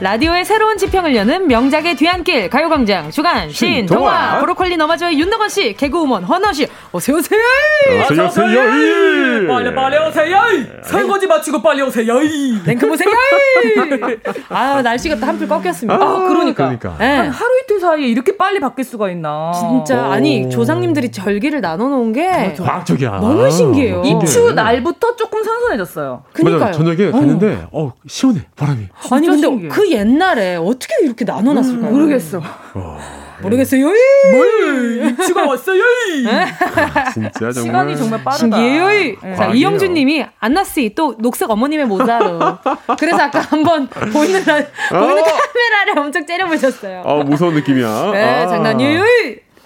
라디오의 새로운 지평을 여는 명작의 뒤안길 가요광장 주간 신동화 브로콜리 너마저의 윤덕원 씨 개그우먼 허나 씨 어서 오세요. 어서 오세요. 빨리 빨리 오세요. 설거지 마치고 빨리 오세요. 냉큼 오세요. 아 날씨가 또 한풀 꺾였습니다. 아, 그러니까. 그러니까. 네. 한 하루 이틀 사이에 이렇게 빨리 바뀔 수가 있나? 진짜 오. 아니 조상님들이 절기를 나눠 놓은 게 과학적이야. 너무 신기해요. 입추 날부터 조금 선선해졌어요. 그러니까 저녁에 갔는데 어 시원해 바람이. 아니 근데 신기해. 그 옛날에 어떻게 이렇게 나눠놨을까요? 음, 모르겠어. 어. 모르겠어요. 뭘 입추가 왔어요. 아, 진짜 정말 시간이 정말 빠르다. 신기해요. 네. 자 이영준님이 안나씨 또 녹색 어머님의 모자로. 그래서 아까 한번 보이는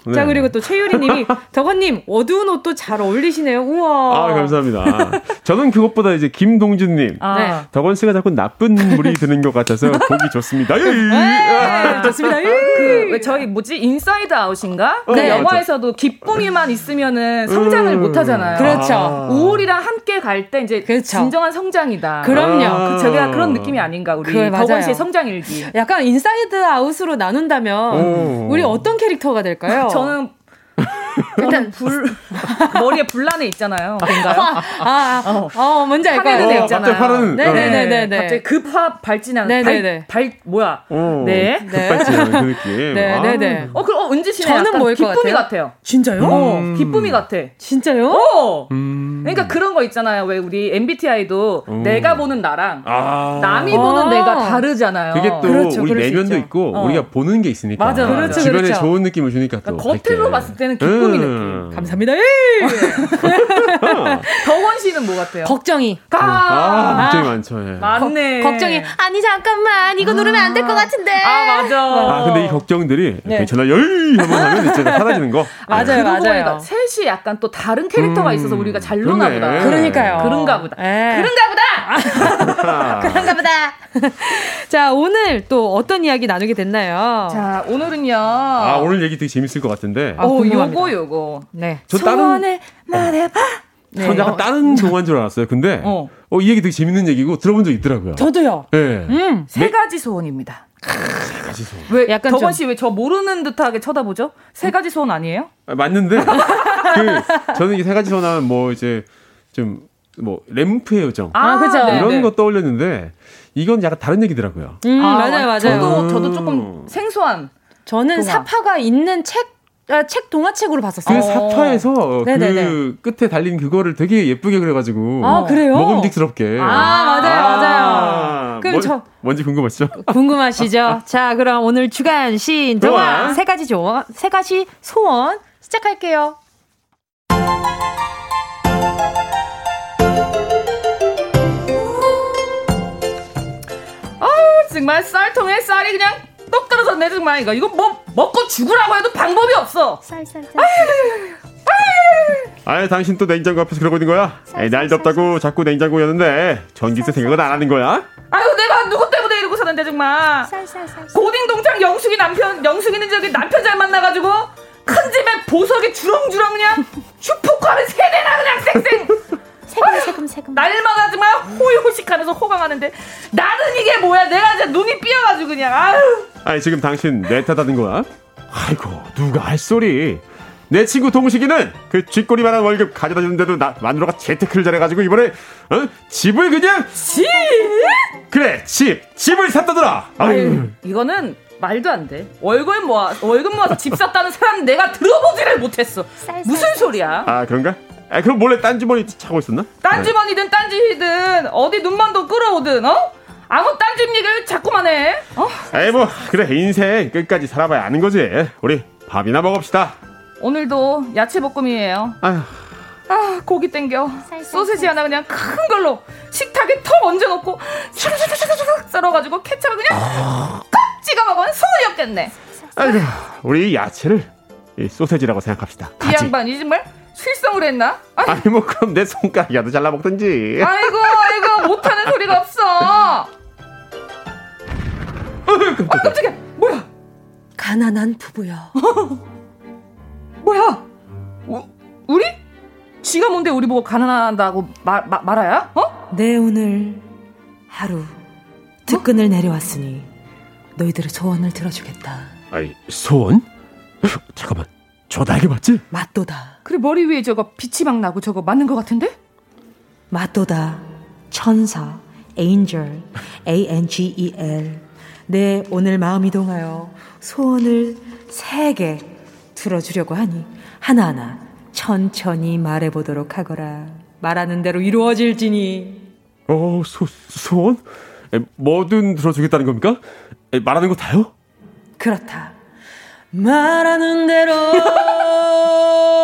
어? 아. 네 아. 네. 자 그리고 또 최유리님이 덕원님 어두운 옷도 잘 어울리시네요. 우와. 아 감사합니다. 저는 그것보다 이제 김동준님, 아. 네. 덕원 씨가 자꾸 나쁜 물이 드는 것 같아서 보기 좋습니다. 네, 아, 좋습니다. 그 저희 뭐지 Inside Out인가? 네. 그 영화에서도 기쁨이만 있으면은 성장을 음. 못 하잖아요. 그렇죠. 아. 우울이랑 함께 갈 때 이제 그렇죠. 진정한 성장이다. 그럼요. 아. 그 제가 그런 느낌이 아닌가 우리 그, 덕원 씨의 성장 일기. 약간 Inside 아웃으로 나눈다면 오. 우리 어떤 캐릭터가 될까요? 저는 일단 불 머리에 불난애 있잖아요. 뭔가요? 아, 아, 어, 어 뭔지 알것 같아요. 있잖아요. 파는 네네네네. 네, 네. 갑자기 급화 발진하는 네네네. 발, 발 뭐야? 오, 네. 급발진하는 그 느낌. 네네네. 아. 어, 그, 어, 은지 씨는 저는 뭐일 것 기쁨이 같아요? 진짜요? 어, 음. 기쁨이 같아. 진짜요? 어. 음. 그러니까 그런 거 있잖아요. 왜 우리 MBTI도 음. 내가 보는 나랑 아. 남이 보는 아. 내가 다르잖아요. 그게 또 그렇죠, 우리 내면도 있고 어. 우리가 보는 게 있으니까. 맞아, 그렇죠, 주변에 그렇죠. 좋은 느낌을 주니까 또. 그러니까 겉으로 봤을 때는 기쁨이 음. 느낌. 감사합니다. 덕원 씨는 뭐 같아요? 걱정이. 아, 아 걱정이 많죠. 예. 맞네. 거, 걱정이. 아니 잠깐만 이거 누르면 안 될 것 같은데. 아 맞아. 아 근데 이 걱정들이 네. 괜찮아 열 한번 하면 이제 사라지는 거. 맞아요, 맞아요. 셋이 약간 또 다른 캐릭터가 음, 있어서 우리가 잘 노나 보다. 그러니까요. 그런가 보다. 에. 그런가 보다. 그런가 보다. 자 오늘 또 어떤 이야기 나누게 됐나요? 자 오늘은요. 아 오늘 얘기 되게 재밌을 것 같은데. 아, 오 요거 요거. 네. 저 다른 말해봐. 네. 전 약간 다른 동화인 줄 알았어요. 근데 어. 어, 이 얘기 되게 재밌는 얘기고 들어본 적 있더라고요. 저도요. 네. 음, 세 가지 소원입니다. 세 가지 소원. 왜 약간 덕원 씨왜 저 모르는 듯하게 쳐다보죠? 세 가지 소원 아니에요? 아, 맞는데 그 저는 이 세 가지 소원 하면 뭐 이제 좀 뭐 램프의 요정 아, 그죠 이런 네. 거 떠올렸는데 이건 약간 다른 얘기더라고요. 음, 아, 맞아요, 맞아요. 저도 저도 조금 생소한. 저는 동화. 사파가 있는 책 아, 책 동화책으로 봤었어요. 그 사파에서 어. 그 끝에 달린 그거를 되게 예쁘게 그려가지고. 아 그래요? 먹음직스럽게. 아 맞아요 아, 맞아요. 그럼 뭐, 저 뭔지 궁금하시죠? 궁금하시죠? 자 그럼 오늘 주간 시인 동화 세 가지 조언, 세 가지 소원 시작할게요. 아우 정말 쌀통에 쌀이 그냥 똑 떨어졌네 정말 이거 이거 뭐 먹고 죽으라고 해도 방법이 없어. 쌀쌀쌀. 아유 당신 또 냉장고 앞에서 그러고 있는 거야? 에이, 날 덥다고 자꾸 냉장고 여는데 전기세 생각은 안 하는 거야? 아유 내가 누구 때문에 이러고 사는데 정말. 고딩 동창 영숙이 남편 영숙이는 저기 남편 잘 만나가지고 큰 집에 보석이 주렁주렁 그냥 슈퍼카를 세대나 그냥 쌩쌩. 세금 세금 세금. 날마다 정말 호의호식하면서 호강하는데 나는 이게 뭐야? 내가 진짜 눈이 삐어가지고 그냥 아유. 아니 지금 당신 내 탓하는 거야? 아이고 누가 할 소리? 내 친구 동식이는 그 쥐꼬리만한 월급 가져다 주는데도 나 마누라가 재테크를 잘해가지고 이번에 어? 집을 그냥 집 그래 집 집을 샀다더라. 아유 이거는 말도 안 돼. 월급 모아 월급 모아서 집 샀다는 사람 내가 들어보지를 못했어. 무슨 소리야? 아 그런가? 아 그럼 몰래 딴주머니 차고 있었나? 딴주머니든 딴지든 어디 눈만 더 끌어오든 어? 아무 딴집 얘기를 자꾸만 해. 어? 에이 뭐 그래 인생 끝까지 살아봐야 아는 거지. 우리 밥이나 먹읍시다. 오늘도 야채 볶음이에요. 아휴. 아 고기 땡겨 소세지 하나 그냥 큰 걸로 식탁에 턱 얹어놓고 샤샤샤샤 썰어가지고 케찹을 그냥 깍 찍어 먹으면 소문이 없겠네. 아이고 우리 야채를 이 소세지라고 생각합시다. 이 양반 이 정말 실성을 했나? 아니, 아니 뭐 그럼 내 손가락이라도 잘라 먹든지. 아이고 아이고 못하는 소리가 없어. 어, 깜짝이야. 뭐야? 가난한 부부야. 뭐야? 우, 우리? 지가 뭔데 우리 보고 가난하다고 말, 마, 말아야? 어? 내 오늘 하루 특근을 어? 내려왔으니 너희들의 소원을 들어주겠다. 아이 소원? 잠깐만 저 날개 맞지? 맞도다. 그래 머리 위에 저거 빛이 막 나고 저거 맞는 것 같은데? 맞도다. 천사, angel, A-N-G-E-L. 내 오늘 마음이 동하여 소원을 세 개 들어주려고 하니 하나하나 천천히 말해보도록 하거라. 말하는 대로 이루어질지니. 어, 소, 소원? 에, 뭐든 들어주겠다는 겁니까? 에, 말하는 거 다요? 그렇다. 말하는 대로.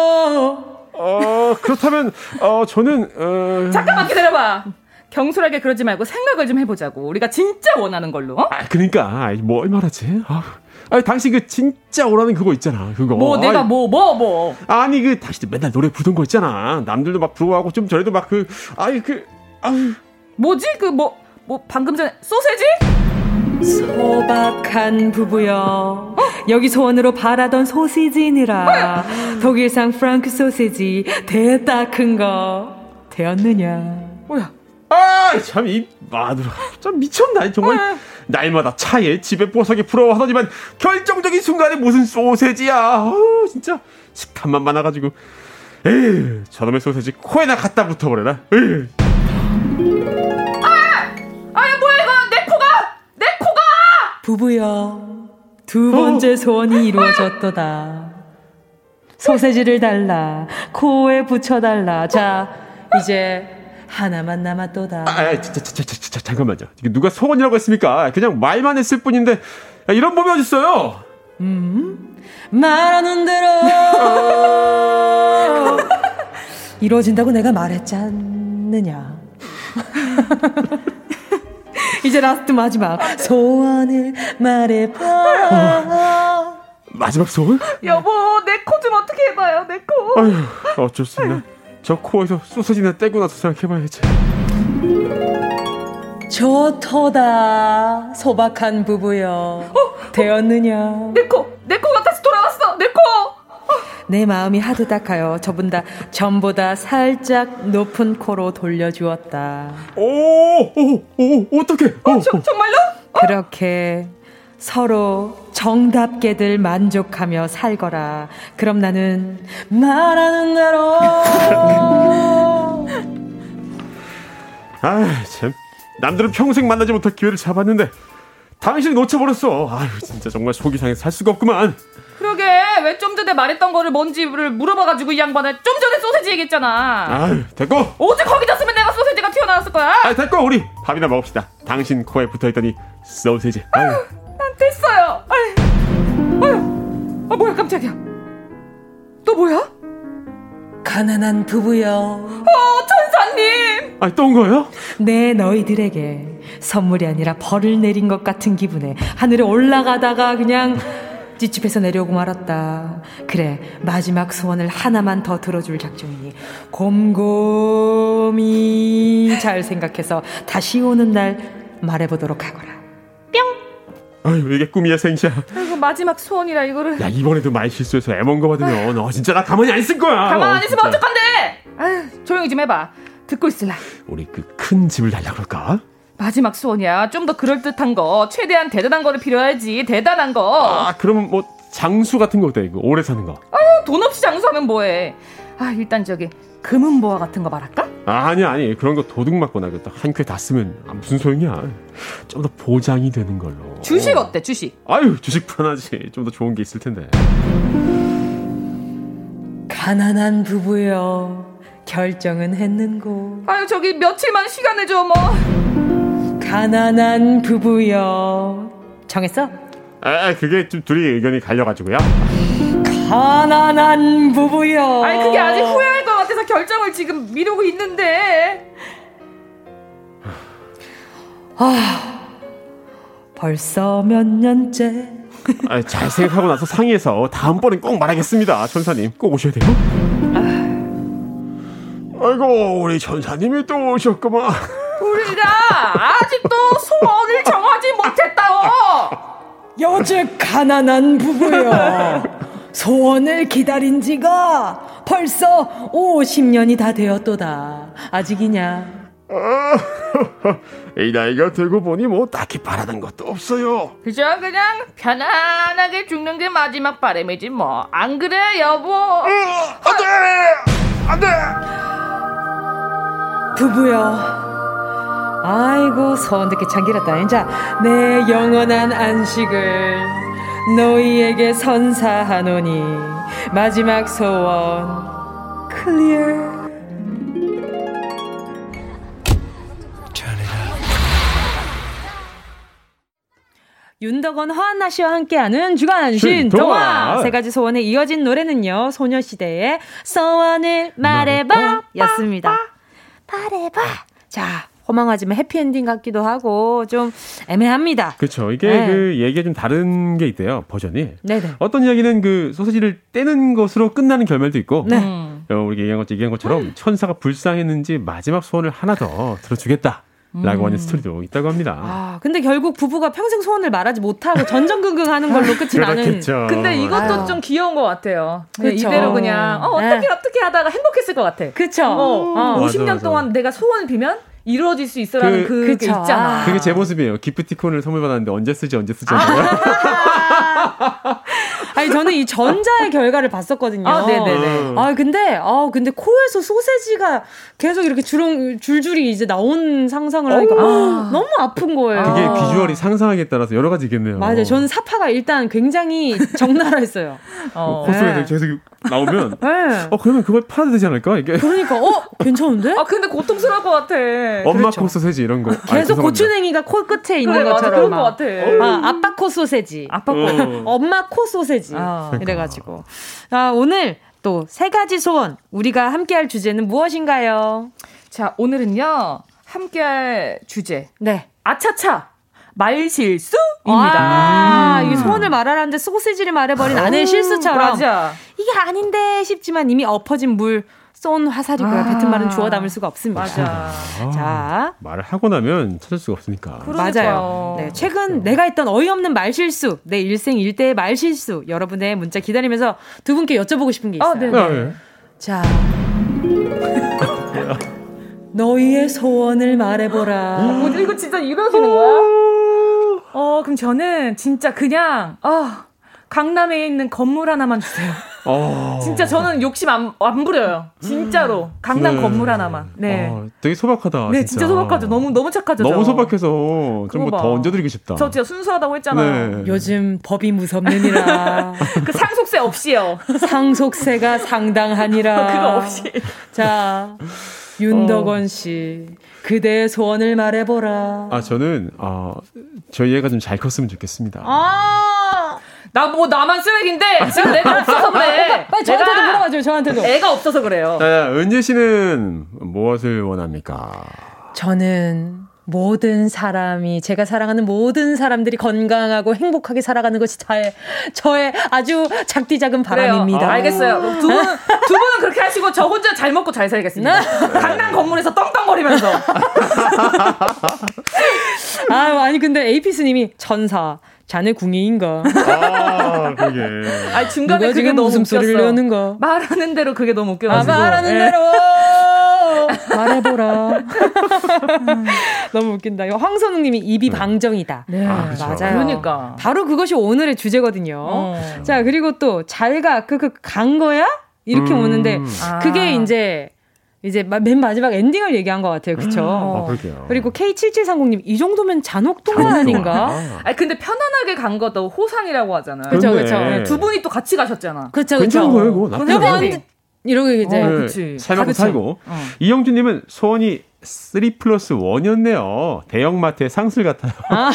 어, 그렇다면, 어, 저는, 어... 잠깐만 기다려봐. 경솔하게 그러지 말고 생각을 좀 해보자고. 우리가 진짜 원하는 걸로. 어? 아, 그러니까 뭘 말하지? 아, 아니 당신 그 진짜 원하는 그거 있잖아. 그거. 뭐 내가 뭐뭐 뭐, 뭐. 아니 그 당신 맨날 노래 부르던 거 있잖아. 남들도 막 부러워하고 좀 전에도 막 그 아니 그 아유. 뭐지 그 뭐뭐 뭐 방금 전에 소세지? 소박한 부부여. 어? 여기 소원으로 바라던 소시지니라. 독일산 프랑크 소시지 대따 큰 거. 되었느냐? 뭐야? 아, 참, 이 마누라. 참 미쳤나, 정말. 아. 날마다 차에 집에 보석이 부러워하더니만 결정적인 순간에 무슨 소세지야. 어우, 진짜. 식탐만 많아가지고. 에휴, 저놈의 소세지 코에나 갖다 붙어버려라. 에휴. 부부여, 두 번째 어? 소원이 이루어졌도다. 소세지를 달라, 코에 붙여달라. 자, 이제 하나만 남았도다. 아, 아 진짜, 진짜, 진짜, 잠깐만요. 이게 누가 소원이라고 했습니까? 그냥 말만 했을 뿐인데 야, 이런 법이 어딨어요? 음, 말하는 대로 이루어진다고 내가 말했지 않느냐. 이제 last 마지막 소원을 말해봐. 마지막 소원? 여보, 내 코 좀 어떻게 해봐요, 내 코. 아휴, 어쩔 수 없네. 저 코에서 소세지나 떼고 나서 생각해봐야지. 좋도다 소박한 부부여 어? 되었느냐 내 코 내 코가 다시 돌아왔어 내 코 내 마음이 하도 딱하여 저분 다 전보다 살짝 높은 코로 돌려주었다 오 오 오 어떡해 어, 저, 정말로? 어? 그렇게 서로 정답게들 만족하며 살거라. 그럼 나는 말하는 대로. 아, 참. 남들은 평생 만나지 못할 기회를 잡았는데 당신이 놓쳐버렸어. 아유, 진짜 정말 속이 상해 살 수가 없구만. 그러게 왜 좀 전에 말했던 거를 뭔지를 물어봐가지고 이 양반을 좀 전에 소세지 얘기했잖아. 아유, 됐고. 어제 거기다 쓰면 내가 소세지가 튀어나왔을 거야. 아, 됐고 우리 밥이나 먹읍시다. 당신 코에 붙어있더니 소세지. 아유. 난 됐어요. 아유, 아유, 아 뭐야 깜짝이야. 또 뭐야? 가난한 부부여. 어, 천사님. 아, 또 온 거예요? 네, 너희들에게 선물이 아니라 벌을 내린 것 같은 기분에 하늘에 올라가다가 그냥 찌집해서 내려오고 말았다. 그래, 마지막 소원을 하나만 더 들어줄 작정이니 곰곰이 잘 생각해서 다시 오는 날 말해보도록 하거라. 뿅! 아유, 이게 꿈이야, 생시야. 아이고, 마지막 소원이라 이거를. 야, 이번에도 말 실수해서 애먼 거 받으면, 너 진짜 나 가만히 안 있을 거야. 가만 안 있으면 어, 어떡한데? 아유, 조용히 좀 해봐. 듣고 있을라. 우리 그 큰 집을 달라 그럴까? 마지막 소원이야. 좀 더 그럴 듯한 거. 최대한 대단한 거를 필요하지. 대단한 거. 아, 그러면 뭐, 장수 같은 거 어때? 이거 오래 사는 거. 아유, 돈 없이 장수하면 뭐해. 아, 일단 저기, 금은보화 같은 거 말할까? 아, 아니, 아니. 그런 거 도둑 맞거나 한 큐에 다 쓰면 아, 무슨 소용이야. 좀 더 보장이 되는 걸로. 주식 어때, 주식? 아유, 주식 편하지. 좀 더 좋은 게 있을 텐데. 가난한 부부여. 결정은 했는고. 아유, 저기 며칠만 시간을 줘, 뭐. 가난한 부부여. 정했어? 아, 그게 좀 둘이 의견이 갈려가지고요. 가난한 부부여. 아니, 그게 아직 후회할 것 같아서 결정을 지금 미루고 있는데. 아, 벌써 몇 년째. 아, 잘 생각하고 나서 상의해서 다음번엔 꼭 말하겠습니다. 천사님, 꼭 오셔야 돼요. 아이고, 우리 천사님이 또 오셨구만. 우리가 아직도 소원을 정하지 못했다고. 여즉 가난한 부부여. 소원을 기다린 지가 벌써 50년이 다 되었도다. 아직이냐? 이 나이가 들고 보니 뭐 딱히 바라는 것도 없어요. 그저 그냥 편안하게 죽는 게 마지막 바람이지 뭐. 안 그래, 여보? 어, 안 돼! 안 돼! 부부여. 아이고 소원 듣기 참 길었다. 이제 내 영원한 안식을 너희에게 선사하노니 마지막 소원 클리어. 윤덕원 허한나 씨와 함께하는 주간 신동화 세 가지 소원에 이어진 노래는요 소녀시대의 소원을 말해봐 였습니다. 말해봐. 자 허망하지만 해피엔딩 같기도 하고 좀 애매합니다. 그렇죠. 이게 네. 그 얘기가 좀 다른 게 있대요. 버전이. 네네. 어떤 이야기는 그 소세지를 떼는 것으로 끝나는 결말도 있고. 네. 어, 우리가 얘기한, 것, 얘기한 것처럼 음. 천사가 불쌍했는지 마지막 소원을 하나 더 들어주겠다. 라고 하는 음. 스토리도 있다고 합니다. 아, 근데 결국 부부가 평생 소원을 말하지 못하고 전전긍긍 하는 걸로 끝이 나는. 근데 이것도 아유. 좀 귀여운 것 같아요. 이대로 그냥 어, 어떻게 네. 어떻게 하다가 행복했을 것 같아. 그쵸. 어, 어, 50년 맞아, 맞아. 동안 내가 소원을 비면 이루어질 수 있어라는 그, 그게 그쵸. 있잖아. 그게 제 모습이에요. 기프티콘을 선물 받았는데 언제 쓰지 언제 쓰지 아. 아니 저는 이 전자의 결과를 봤었거든요. 아, 네네네. 아 근데 아 근데 코에서 소세지가 계속 이렇게 주렁 줄줄이 이제 나온 상상을 하니까 아, 너무 아픈 거예요. 그게 비주얼이 상상하기에 따라서 여러 가지 있겠네요. 맞아요. 저는 사파가 일단 굉장히 적나라했어요. 어. 콧소리가 네. 계속 나오면 네. 어 그러면 그걸 팔아도 되지 않을까 이게 그러니까 어 괜찮은데 아 근데 고통스러울 것 같아 엄마 그렇죠. 코 소세지 이런 거 계속 아니, 고추냉이가 코 끝에 있는 그래, 것처럼 그런 것 같아 아 아빠 코 소세지 아빠 코 어. 엄마 코 소세지 아. 이래가지고 아 오늘 또 세 가지 소원 우리가 함께 할 주제는 무엇인가요? 자 오늘은요 함께 할 주제 네 아차차 말실수입니다. 아, 음. 이 소원을 말하라는데 소시지를 말해버린 아내의 실수처럼. 맞아. 이게 아닌데 싶지만 이미 엎어진 물. 쏜 화살이고요. 아. 뱉은 말은 주워 담을 수가 없습니다. 맞아. 아, 자. 말을 하고 나면 찾을 수가 없으니까. 그러니까요. 맞아요. 네, 최근 그렇죠. 내가 했던 어이없는 말 실수, 내 일생 일대의 말 실수, 여러분의 문자 기다리면서 두 분께 여쭤보고 싶은 게 아, 있어요. 아, 네. 자. 너희의 소원을 말해보라. 어, 이거 진짜 이러시는 거야? 어, 그럼 저는 진짜 그냥, 아, 강남에 있는 건물 하나만 주세요. 어. 진짜 저는 욕심 안, 안 부려요. 진짜로. 강남 네. 건물 하나만. 네. 어, 되게 소박하다. 네, 진짜. 진짜 소박하죠. 너무, 너무 착하죠. 너무 저. 소박해서 좀뭐더 얹어드리고 싶다. 저 진짜 순수하다고 했잖아요. 네. 요즘 법이 무섭느니라. 그 상속세 없이요. 상속세가 상당하니라. 그거 없이. 자, 윤덕원 씨. 그대의 소원을 말해보라. 아, 저는, 어, 저희 애가 좀 잘 컸으면 좋겠습니다. 아! 나 뭐 나만 쓰레기인데 지금 내가 없어서 그래. 빨리 저한테도 물어봐줘요. 저한테도. 애가 없어서 그래요. 자, 은지 씨는 무엇을 원합니까? 저는 모든 사람이 제가 사랑하는 모든 사람들이 건강하고 행복하게 살아가는 것이 저의 저의 아주 작디 작은 바람입니다. 어, 알겠어요. 두 분은 두 분은 그렇게 하시고 저 혼자 잘 먹고 잘 살겠습니다. 강남 건물에서 떵떵거리면서. 아 아니 근데 에이피스 님이 천사 자네 궁예인가? 아, 그게. 아 중간에 그게 너무 무슨 소리를 내는가? 말하는 대로 그게 너무 웃겨가지고. 아, 말하는 네. 대로. 말해보라. 너무 웃긴다. 황선웅 님이 입이 네. 방정이다. 네, 아, 맞아요. 그러니까 바로 그것이 오늘의 주제거든요. 어. 자 그리고 또 잘가 그 그 간 거야? 이렇게 음. 오는데 그게 아. 이제 이제 맨 마지막 엔딩을 얘기한 것 같아요. 그쵸? 음, 아, 그리고 K7730님, 이 정도면 잔혹동화 아닌가? 아. 아니, 근데 편안하게 간 것도 호상이라고 하잖아요. 그쵸, 그쵸. 네, 두 분이 또 같이 가셨잖아. 그쵸, 그쵸. 괜찮은 거예요, 이거. 나쁜 거 이러고 이제. 어, 그치. 살고 살고. 어. 이영준님은 소원이 3 플러스 1이었네요. 대형마트의 상술 같아요. 아,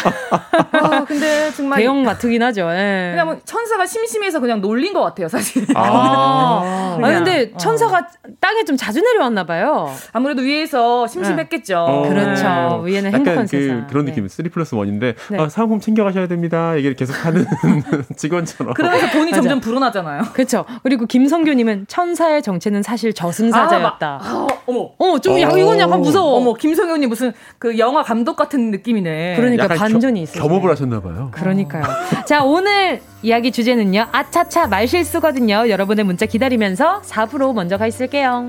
아 근데 정말. 대형마트긴 하죠. 예. 그냥 뭐 천사가 심심해서 그냥 놀린 것 같아요, 사실. 아, 아 근데 어. 천사가 어. 땅에 좀 자주 내려왔나 봐요. 아무래도 위에서 심심했겠죠. 어. 그렇죠. 네. 위에는 행복한 그, 세상. 그런 느낌, 네. 3 플러스 1인데, 네. 아, 상품 챙겨가셔야 됩니다. 얘기를 계속 하는 직원처럼. 그러면서 돈이 맞아. 점점 불어나잖아요. 그렇죠. 그리고 김성규님은 천사의 정체는 사실 저승사자였다. 아, 아, 어머. 어, 좀, 야, 이건 약간 무슨 무서워. 어머, 김성현이 무슨 그 영화 감독 같은 느낌이네. 그러니까 반전이 있어요. 겸업을 하셨나봐요. 그러니까요. 자, 오늘 이야기 주제는요. 아차차 말실수거든요. 여러분의 문자 기다리면서 4부로 먼저 가 있을게요.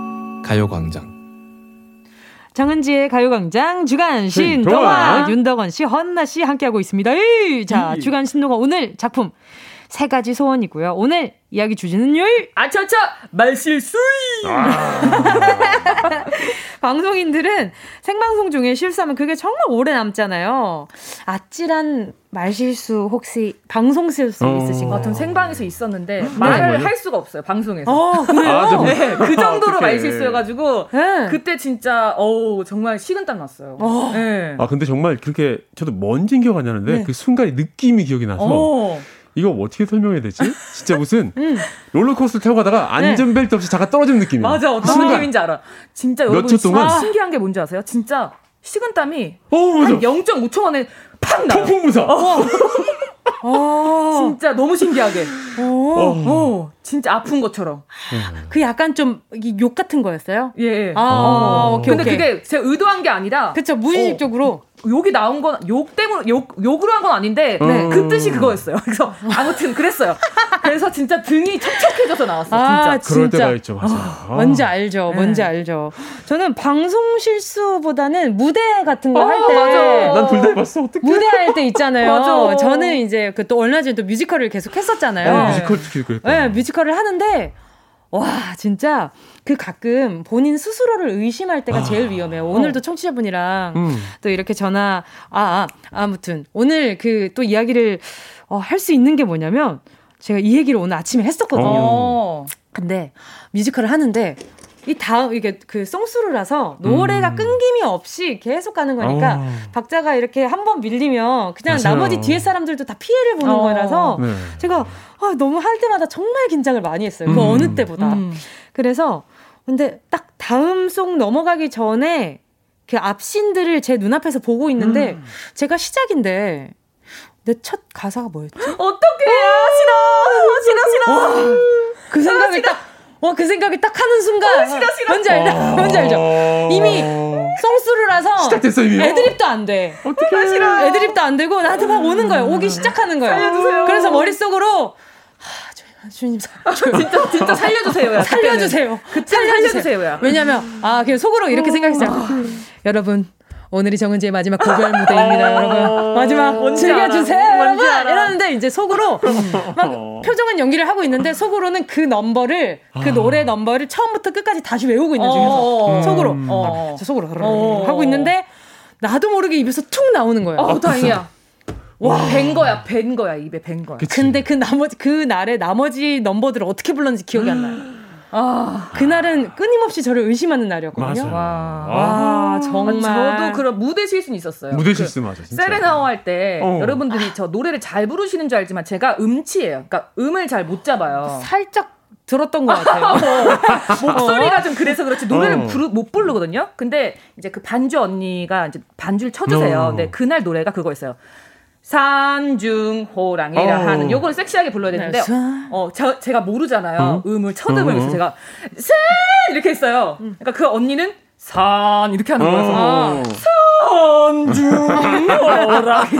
가요광장. 정은지의 가요광장 주간 신동아 윤덕원 씨, 헌나 씨 함께하고 있습니다. 에이, 자, 음. 주간 신동아 오늘 작품 세 가지 소원이고요. 오늘 이야기 주제는요. 아차차 말실수이. 아. 방송인들은 생방송 중에 실수하면 그게 정말 오래 남잖아요. 아찔한 말실수 혹시 방송 실수 어. 있으신가요? 같은 생방에서 있었는데 네. 말을 할 수가 없어요 방송에서. 어? 아, 네, 그 정도로 아, 말실수여가지고 네. 그때 진짜 어우 정말 식은땀 났어요. 어. 네. 아 근데 정말 그렇게 저도 뭔 진 기억 안 나는데 네. 그 순간의 느낌이 기억이 나서. 어. 이거 어떻게 설명해야 되지? 진짜 무슨 음. 롤러코스터 타고 가다가 네. 안전벨트 없이 잠깐 떨어지는 느낌이야. 맞아, 어떤 순간. 느낌인지 알아. 진짜 여러분 몇초 동안 신기한 게 뭔지 아세요? 진짜 식은땀이 어, 한 0.5초 만에 팍 나. 폭풍 무사. 어. 어. 진짜 너무 신기하게. 어. 어. 진짜 아픈 것처럼. 그 약간 좀 욕 같은 거였어요? 예. 예. 아, 어. 오케이, 근데 오케이. 그게 제가 의도한 게 아니라. 그쵸, 무의식적으로. 어. 욕이 나온 건 욕 때문에 욕 욕으로 한 건 아닌데 네. 그 뜻이 그거였어요. 그래서 아무튼 그랬어요. 그래서 진짜 등이 촉촉해져서 나왔어. 아, 진짜. 그럴 때가 있죠. 맞아. 어, 뭔지 알죠. 네. 뭔지 알죠. 저는 방송 실수보다는 무대 같은 거 할 때. 난 둘 다 해봤어. 어떡해. 무대 할 때 있잖아요. 맞아. 저는 이제 그 또 얼마 전에 또 뮤지컬을 계속 했었잖아요. 네. 뮤지컬 특히 그랬 네, 뮤지컬을 하는데 와 진짜 그 가끔 본인 스스로를 의심할 때가 아. 제일 위험해요. 오늘도 어. 청취자분이랑 음. 또 이렇게 전화 아, 아 아무튼 오늘 그 또 이야기를 어, 할 수 있는 게 뭐냐면 제가 이 얘기를 오늘 아침에 했었거든요. 어. 근데 뮤지컬을 하는데 이 다음 이게 그 song through라서 노래가 음. 끊김이 없이 계속 가는 거니까 어. 박자가 이렇게 한 번 밀리면 그냥 맞아요. 나머지 뒤에 사람들도 다 피해를 보는 어. 거라서 네. 제가 아, 너무 할 때마다 정말 긴장을 많이 했어요. 그 음. 어느 때보다. 음. 그래서 근데 딱 다음 송 넘어가기 전에 그 앞신들을 제 눈앞에서 보고 있는데 음. 제가 시작인데 내 첫 가사가 뭐였지? 어떡해! 싫어! 싫어, 싫어! 그 생각이 딱, 어, 그 생각이 딱 하는 순간. 어, 싫어, 싫어. 뭔지 알죠? 어. 뭔지 알죠? 이미 송수루라서. 시작됐어, 이미. 애드립도 안 돼. 어떡해. 싫어. 애드립도 안 되고 나한테 막 오는 거예요. 오기 시작하는 거예요. 살려주세요. 그래서 머릿속으로 주님 진짜 진짜 살려주세요. 살려주세요. 그때 살려주세요. 왜냐면 아 그냥 속으로 이렇게 어. 생각했어요. 여러분 오늘이 정은지의 마지막 고별 무대입니다, 여러분. 마지막 즐겨주세요, 여러분. 이러는데 이제 속으로 막 표정은 연기를 하고 있는데 속으로는 그 넘버를 그 아. 노래 넘버를 처음부터 끝까지 다시 외우고 있는 중에서 어. 속으로 어. 속으로 어. 하고 있는데 나도 모르게 입에서 툭 나오는 거예요. 어, 다행이야. 와, 벤 거야, 벤 거야, 입에 벤 거야. 그치. 근데 그 나머지, 그 날에 나머지 넘버들을 어떻게 불렀는지 기억이 안 나요. 아, 그날은 끊임없이 저를 의심하는 날이었거든요. 맞아요. 와, 와, 정말. 저도 그런 무대 실수는 있었어요. 무대 실수 그 맞아, 진짜. 세레나오 할때 어. 여러분들이 저 노래를 잘 부르시는 줄 알지만 제가 음치예요. 그러니까 음을 잘 못 잡아요. 살짝 들었던 것 같아요. 어, 목소리가 좀 그래서 그렇지 노래를 어. 부르, 못 부르거든요. 근데 이제 그 반주 언니가 이제 반주를 쳐주세요. 어. 근데 그날 노래가 그거였어요. 산중 호랑이라 어. 하는 요거를 섹시하게 불러야 되는데 네. 어 저, 제가 모르잖아요 어? 음을 쳐듬을 해서 어. 제가 산 이렇게 했어요 그러니까 그 언니는 산 이렇게 하는 거라서 어. 산중 호랑이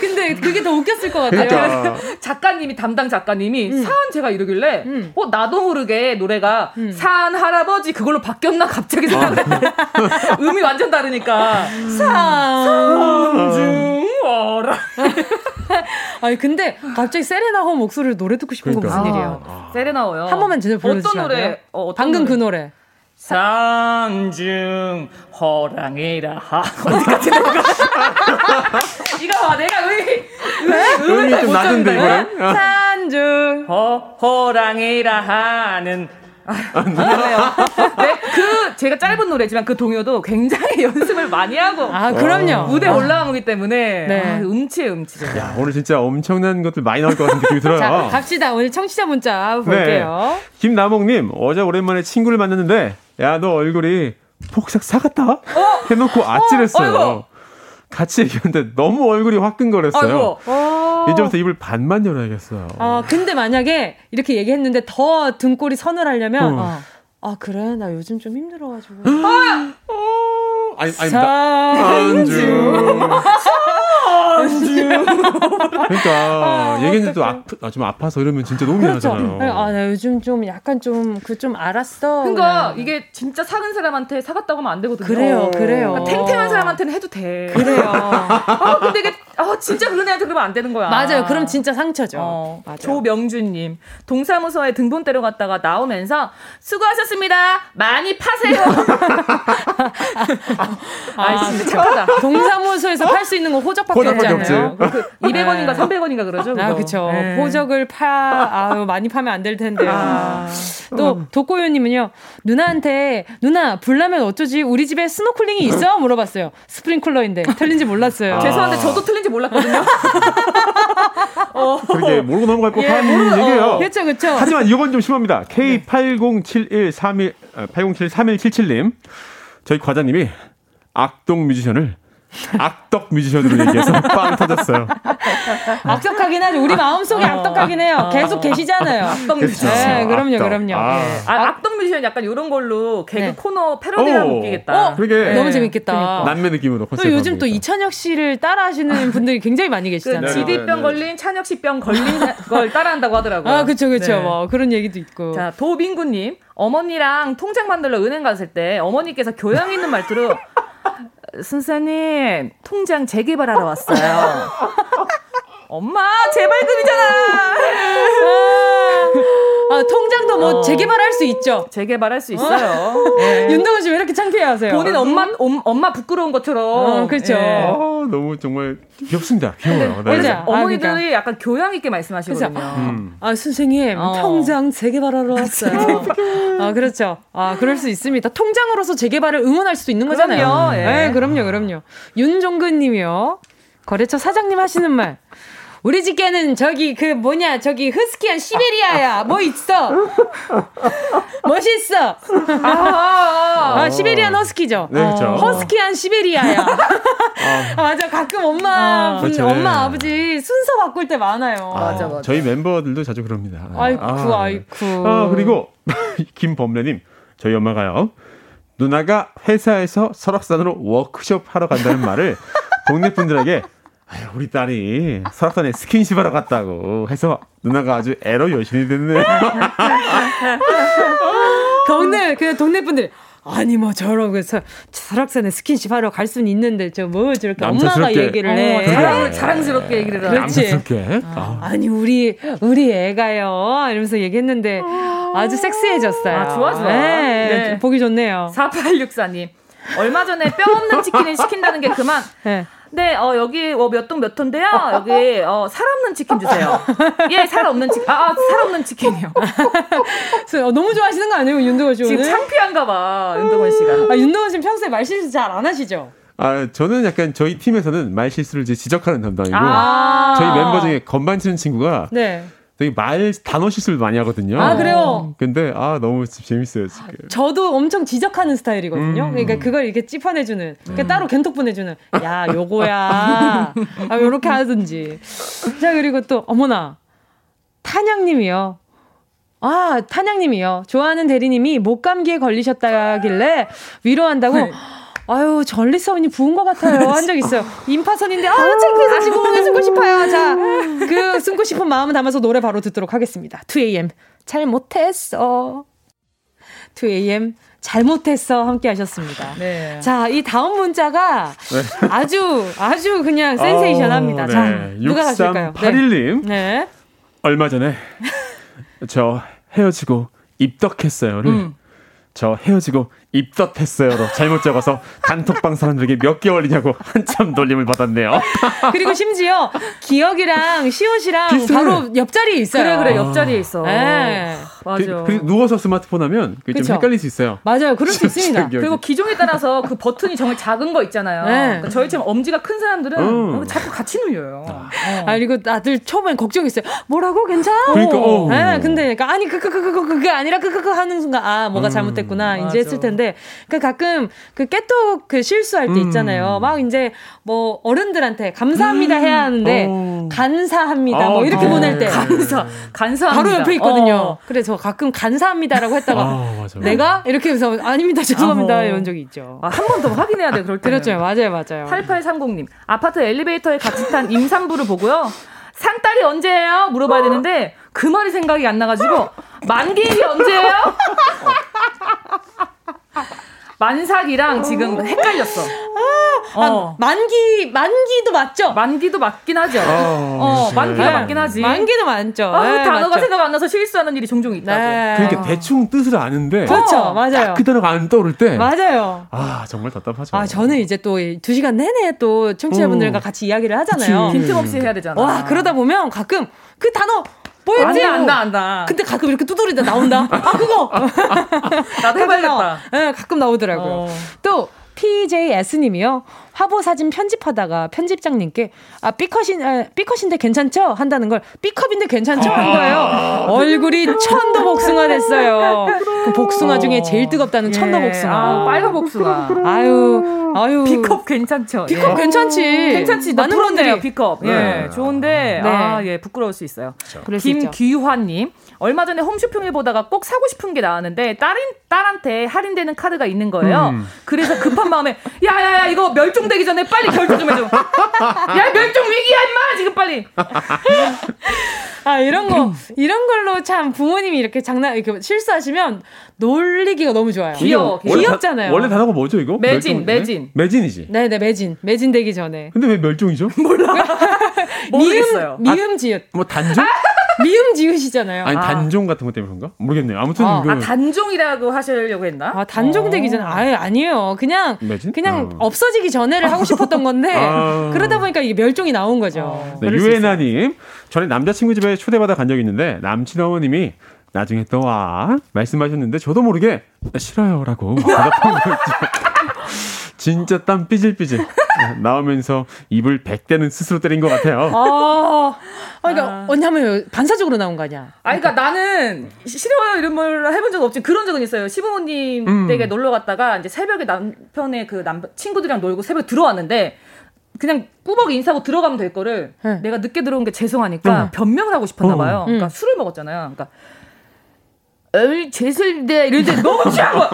근데 그게 더 웃겼을 것 같아요. 그러니까. 작가님이 담당 작가님이 음. 산 제가 이러길래 음. 어 나도 모르게 노래가 음. 산 할아버지 그걸로 바뀌었나 갑자기 생각했는데 어. 음이 완전 다르니까 산중어라. 아니 근데 갑자기 세레나 호 목소리를 노래 듣고 싶은 그러니까. 건 무슨 일이에요? 아, 세레나호요. 한 번만 제대로 불러주시면 어떤 노래? 어, 어떤 방금 노래? 그 노래. 산중 호랑이라 하 어디까지 내가 이거 봐 내가 의, 의, 음이 좀 낮은데 이거는 산중 호, 호랑이라 하는 아, 그래요. 네, 그 제가 짧은 노래지만 그 동요도 굉장히 연습을 많이 하고 아 그럼요 무대 어. 올라오기 때문에 네. 아, 음치 음치. 야 오늘 진짜 엄청난 것들 많이 나올 것 같은 느낌이 들어요. 자, 갑시다 오늘 청취자 문자 볼게요. 네. 김나몽님 어제 오랜만에 친구를 만났는데 야 너 얼굴이 폭삭 사갔다 어? 해놓고 아찔했어요. 어, 같이 얘기했는데 너무 얼굴이 화끈거렸어요. 어. 이제부터 입을 반만 열어야겠어요. 아, 근데 만약에 이렇게 얘기했는데 더 등골이 선을 하려면, 어. 아, 그래? 나 요즘 좀 힘들어가지고. 아! 어. 아니, 아니, 산중. 안주. 그러니까 아, 얘기했는데 또 아프, 아, 좀 아파서 이러면 진짜 너무 그렇죠. 미안하잖아요. 아, 나 요즘 좀 약간 좀 그좀 그 알았어. 그러니까 그냥. 이게 진짜 사는 사람한테 사갔다고 하면 안 되거든요. 그래요, 그래요. 그러니까 탱탱한 사람한테는 해도 돼. 그래요. 아, 근데 이게 아, 진짜 그런 애한테 그러면 안 되는 거야. 맞아요. 그럼 진짜 상처죠. 어, 조명준님 동사무소에 등본 때려갔다가 나오면서 수고하셨습니다. 많이 파세요. 아, 아, 진짜 착하다. 동사무소에서 팔 수 있는 건 호적밖에 없지 않아요? 그 200원인가 300원인가 그러죠? 아, 그쵸. 네. 호적을 파, 아 많이 파면 안 될 텐데요. 아. 또, 독고요님은요, 누나한테, 누나, 불나면 어쩌지? 우리 집에 스노클링이 있어? 물어봤어요. 스프링클러인데. 틀린지 몰랐어요. 아. 죄송한데, 저도 틀린지 몰랐거든요. 어. 그렇게 모르고 넘어갈 법한 예, 얘기예요. 어. 그렇죠, 그렇죠. 하지만 이건 좀 심합니다. K807131, 80713177님. 저희 과장님이 악동 뮤지션을 악덕 뮤지션으로 얘기해서 빵 터졌어요. 악덕하긴 하죠. 우리 마음속에 어. 악덕하긴 해요. 계속 계시잖아요. 악덕 뮤지션. 네, 그럼요, 악덕. 그럼요. 아. 네. 아, 악덕 뮤지션 약간 이런 걸로 개그 네. 코너 패러디가 웃기겠다. 어, 그러게. 네. 너무 재밌겠다. 그러니까. 남매 느낌으로. 또 요즘 또 이찬혁 씨를 따라하시는 분들이 굉장히 많이 계시잖아요. 그 지디병 걸린 찬혁 씨병 걸린 걸 따라한다고 하더라고요. 아, 그렇죠, 그렇죠. 뭐 그런 얘기도 있고. 자, 도민구님. 어머니랑 통장 만들러 은행 갔을 때 어머니께서 교양 있는 말투로 선생님, 통장 재개발하러 왔어요. 엄마, 재발급이잖아! 아, 어, 통장도 뭐 어. 재개발할 수 있죠. 재개발할 수 있어요. 어. 네. 윤동훈 씨 왜 이렇게 창피해하세요? 본인 엄마 om, 엄마 부끄러운 것처럼. 어, 그렇죠. 네. 어, 너무 정말 귀엽습니다. 귀여워요. 네. 맞아. 아, 어머니들이 아, 그러니까. 약간 교양 있게 말씀하시거든요. 음. 아 선생님 어. 통장 재개발하러 왔어요. 아 그렇죠. 아 그럴 수 있습니다. 통장으로서 재개발을 응원할 수도 있는 거잖아요. 그럼요. 예. 네, 그럼요, 그럼요. 윤종근님이요. 거래처 사장님 하시는 말. 우리 집게는 저기 그 뭐냐 저기 흐스키한 시베리아야. 뭐 있어? 멋있어. 아, 아, 시베리안 허스키죠? 네, 그렇죠. 허스키한 시베리아야. 아, 맞아. 가끔 엄마 아, 분, 그렇죠. 엄마 아버지 순서 바꿀 때 많아요. 아, 맞아 맞아. 저희 멤버들도 자주 그럽니다. 아이쿠 아, 아이쿠. 아 그리고 김범래님 저희 엄마가요. 누나가 회사에서 설악산으로 워크숍 하러 간다는 말을 동네 분들에게 아유, 우리 딸이 설악산에 스킨십 하러 갔다고 해서 누나가 아주 애로 열심히 됐네요. 동네, 그냥 동네 분들. 아니 뭐 저러고 서 설악산에 스킨십 하러 갈 수는 있는데 저 뭐 저렇게 엄마가 얘기를 해. 어, 자랑, 자랑스럽게 얘기를 해 그렇지. 아. 아니 우리 우리 애가요. 이러면서 얘기했는데 아주 섹시해졌어요. 아 좋아 좋아. 네, 네. 보기 좋네요. 4864님 얼마 전에 뼈 없는 치킨을 시킨다는 게 그만. 네. 네, 어, 여기 어, 몇동 몇 톤데요. 여기 어, 살 없는 치킨 주세요. 예, 살 없는 치킨. 아, 아, 살 없는 치킨이요. 어, 너무 좋아하시는 거 아니에요, 윤동원 씨? 지금 창피한가 봐, 윤동원 씨가. 아, 윤동원 씨는 평소에 말 실수 잘 안 하시죠? 아, 저는 약간 저희 팀에서는 말 실수를 이제 지적하는 담당이고 아~ 저희 멤버 중에 건반 치는 친구가 네. 되게 말 단어 실수를 많이 하거든요. 아 그래요? 근데 아 너무 재밌어요 지금. 저도 엄청 지적하는 스타일이거든요. 음. 그러니까 그걸 이렇게 찝어내주는, 음. 따로 겐톡 보내주는. 야 요거야. 아 요렇게 하든지. 자 그리고 또 어머나 탄양님이요. 아 탄양님이요. 좋아하는 대리님이 목감기에 걸리셨다길래 위로한다고. 네. 아유 전립선이 부은 것 같아요 한 적 있어요. 임파선인데 아 창피해서 지금 숨고 싶어요. 자그 숨고 싶은 마음을 담아서 노래 바로 듣도록 하겠습니다. 2AM 잘 못했어. 2AM 잘못했어 함께 하셨습니다. 네. 자, 이 다음 문자가 네. 아주 아주 그냥 센세이션합니다. 어, 네. 자, 누가 가실까요? 81님. 네. 얼마 전에 저 헤어지고 입덕했어요를 음. 저 헤어지고 입덧했어요로 잘못 적어서 단톡방 사람들에게 몇 개월이냐고 한참 놀림을 받았네요. 그리고 심지어 기억이랑 시옷이랑 비슷해. 바로 옆자리에 있어요. 그래 그래 옆자리에 있어. 네. 맞아. 그, 그 누워서 스마트폰 하면 그게 좀 헷갈릴 수 있어요. 맞아요. 그럴 수 있습니다. 그리고 기종에 따라서 그 버튼이 정말 작은 거 있잖아요. 네. 그러니까 저희처럼 엄지가 큰 사람들은 음. 자꾸 같이 눌려요. 아, 어. 그리고 다들 처음엔 걱정했어요. 뭐라고 괜찮아? 그러니까 어. 네. 근데 그러니까 아니 그그그그 그게 아니라 그그그 하는 순간 아 뭐가 음. 잘못됐구나 이제 했을 텐데. 있는데 그 가끔 그 깨톡 그 실수할 때 음. 있잖아요. 막 이제 뭐 어른들한테 감사합니다 해야 하는데 어. 감사합니다 뭐 아, 이렇게 네. 보낼 때 감사 감사합니다. 바로 옆에 있거든요. 어. 그래서 가끔 감사합니다라고 했다가 아, 내가 이렇게 해서 아닙니다 죄송합니다 아, 이런 적이 있죠. 아, 한 번 더 확인해야 돼 그럴 때. 그렇죠 맞아요 맞아요. 8830님 아파트 엘리베이터에 같이 탄 임산부를 보고요. 산딸이 언제예요? 물어봐야 되는데 그 말이 생각이 안 나가지고 만기일이 언제예요? 만삭이랑 지금 헷갈렸어. 아, 어. 만기 만기도 맞죠? 만기도 맞긴 하죠. 어, 어 만기가 네. 맞긴 하지. 만기도 맞죠. 아, 네, 단어가 맞죠. 생각 안 나서 실수하는 일이 종종 있다고. 네. 그러니까 대충 뜻을 아는데 그렇죠, 어, 맞아요. 그 단어가 안 떠오를 때 맞아요. 아 정말 답답하죠. 아 저는 이제 또 두 시간 내내 또 청취자분들과 어. 같이 이야기를 하잖아요. 빈틈없이 해야 되잖아. 와 그러다 보면 가끔 그 단어 뭐였지? 안다, 안다, 안다. 근데 가끔 이렇게 두드리다 나온다. 아, 그거! 나도 해봐야겠다. 예, 네, 가끔 나오더라고요. 어. 또, PJS님이요. 화보 사진 편집하다가 편집장님께 아 B컷인 아, B컷인데 괜찮죠? 한다는 걸 B컵인데 괜찮죠? 한 거예요. 얼굴이 천도 복숭아 됐어요. 그 복숭아 중에 제일 뜨겁다는 예. 천도 복숭아. 아, 빨간 복숭아. 아유 아유 B컵 괜찮죠? B컵 예. 괜찮지. 괜찮지. 많은 건데요 B컵. 예, 네. 좋은데 네. 아예 부끄러울 수 있어요. 그렇죠. 김귀환님. 얼마 전에 홈쇼핑을 보다가 꼭 사고 싶은 게 나왔는데 딸인 딸한테 할인되는 카드가 있는 거예요. 음. 그래서 급한 마음에 야야야 이거 멸종 되기 전에 빨리 결제 좀 해줘. 야 멸종 위기야 임마 지금 빨리. 아 이런 거 이런 걸로 참 부모님이 이렇게 장난 이렇게 실수하시면 놀리기가 너무 좋아요. 귀여워. 귀엽잖아요. 원래 단 어가 뭐죠 이거? 매진 매진. 매진이지. 네네 매진 매진되기 전에. 근데 왜 멸종이죠? 몰라. 미음 미음 지읒. 뭐 단종? 미음 지으시잖아요. 아니, 아. 단종 같은 것 때문에 그런가? 모르겠네요. 아무튼. 어. 그... 아, 단종이라고 하시려고 했나? 아, 단종 되기 전, 아 아니에요. 그냥, 매진? 그냥 어. 없어지기 전에를 하고 싶었던 건데, 아. 그러다 보니까 이게 멸종이 나온 거죠. 어. 네, 유에나님, 전에 남자친구 집에 초대받아 간 적이 있는데, 남친 어머님이 나중에 또 와. 말씀하셨는데, 저도 모르게, 싫어요라고 대답한 거였죠. 진짜 땀 삐질삐질. 나오면서 입을 백대는 스스로 때린 것 같아요. 아, 그러니까 아. 언냐면 반사적으로 나온 거 아니야? 아, 그러니까 나는 싫어요 이런 말 해본 적 없지. 그런 적은 있어요. 시부모님 음. 댁에 놀러 갔다가 이제 새벽에 남편의 그 남, 친구들이랑 놀고 새벽에 들어왔는데 그냥 꾸벅 인사하고 들어가면 될 거를 네. 내가 늦게 들어온 게 죄송하니까 음. 변명을 하고 싶었나 어. 봐요. 그러니까 음. 술을 먹었잖아요. 그러니까 에이, 죄송인데, 이럴 때 너무 취한 거야.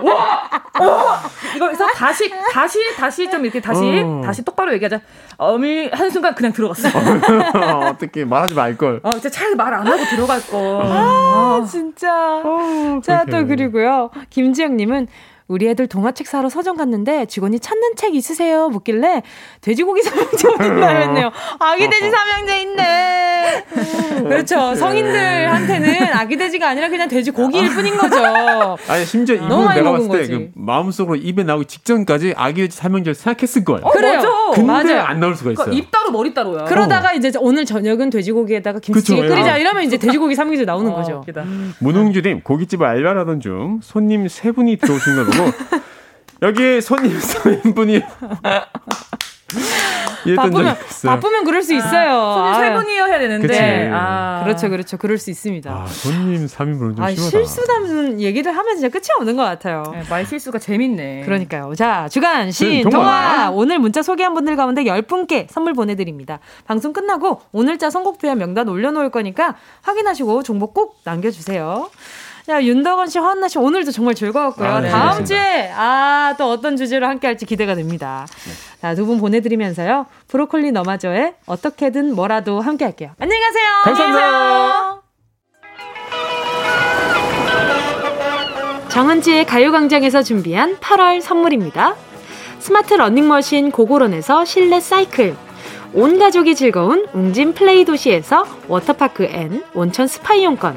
와! 와! 이거에서 다시, 다시, 다시 좀 이렇게 다시, 어. 다시 똑바로 얘기하자. 어미, 한 순간 그냥 들어갔어. 어떻게 말하지 말 걸. 어, 진짜 차라리 말 안 하고 들어갈 걸. 아, 진짜. 어, 자, 또 그리고요. 김지영님은 우리 애들 동화책 사러 서점 갔는데 직원이 찾는 책 있으세요? 묻길래 돼지고기 삼형제 어딨나 했네요. 아기 돼지 삼형제 있네. 그렇죠. 성인들한테는 아기 돼지가 아니라 그냥 돼지 고기일 뿐인 거죠. 아니 심지어 이분 내가 봤을 때 그 마음속으로 입에 나오기 직전까지 아기 돼지 삼형제를 생각했을 거예요. 어, 그래요. 근데 맞아요. 안 나올 수가 있어요. 그러니까 입 따로 머리 따로야. 그러다가 어. 이제 오늘 저녁은 돼지고기에다가 김치찌개 그쵸, 끓이자 아. 이러면 이제 돼지고기 삼형제 나오는 어, 거죠. 문웅주님 고깃집 알바라던 중 손님 세 분이 들어오신 걸 보고 여기 손님 3인분이 바쁘면 바쁘면 그럴 수 있어요. 아, 손님 세 분이요 해야 되는데. 아. 그렇죠, 그렇죠. 그럴 수 있습니다. 아, 손님 3인분은 좀 아, 심하다. 실수 담는 얘기를 하면 진짜 끝이 없는 것 같아요. 네, 말 실수가 재밌네. 그러니까요. 자, 주간 신 음, 동화 오늘 문자 소개한 분들 가운데 10분께 선물 보내드립니다. 방송 끝나고 오늘자 선곡표에 명단 올려놓을 거니까 확인하시고 정보 꼭 남겨주세요. 자, 윤덕원 씨, 허한나 씨, 오늘도 정말 즐거웠고요. 아, 네, 다음 주에, 아, 또 어떤 주제로 함께 할지 기대가 됩니다. 네. 자, 두 분 보내 드리면서요. 브로콜리 너마저의 어떻게든 뭐라도 함께 할게요. 안녕히 가세요. 감사합니다. 정은지의 가요광장에서 준비한 8월 선물입니다. 스마트 러닝머신 고고론에서 실내 사이클. 온 가족이 즐거운 웅진 플레이 도시에서 워터파크 and 온천 스파 이용권.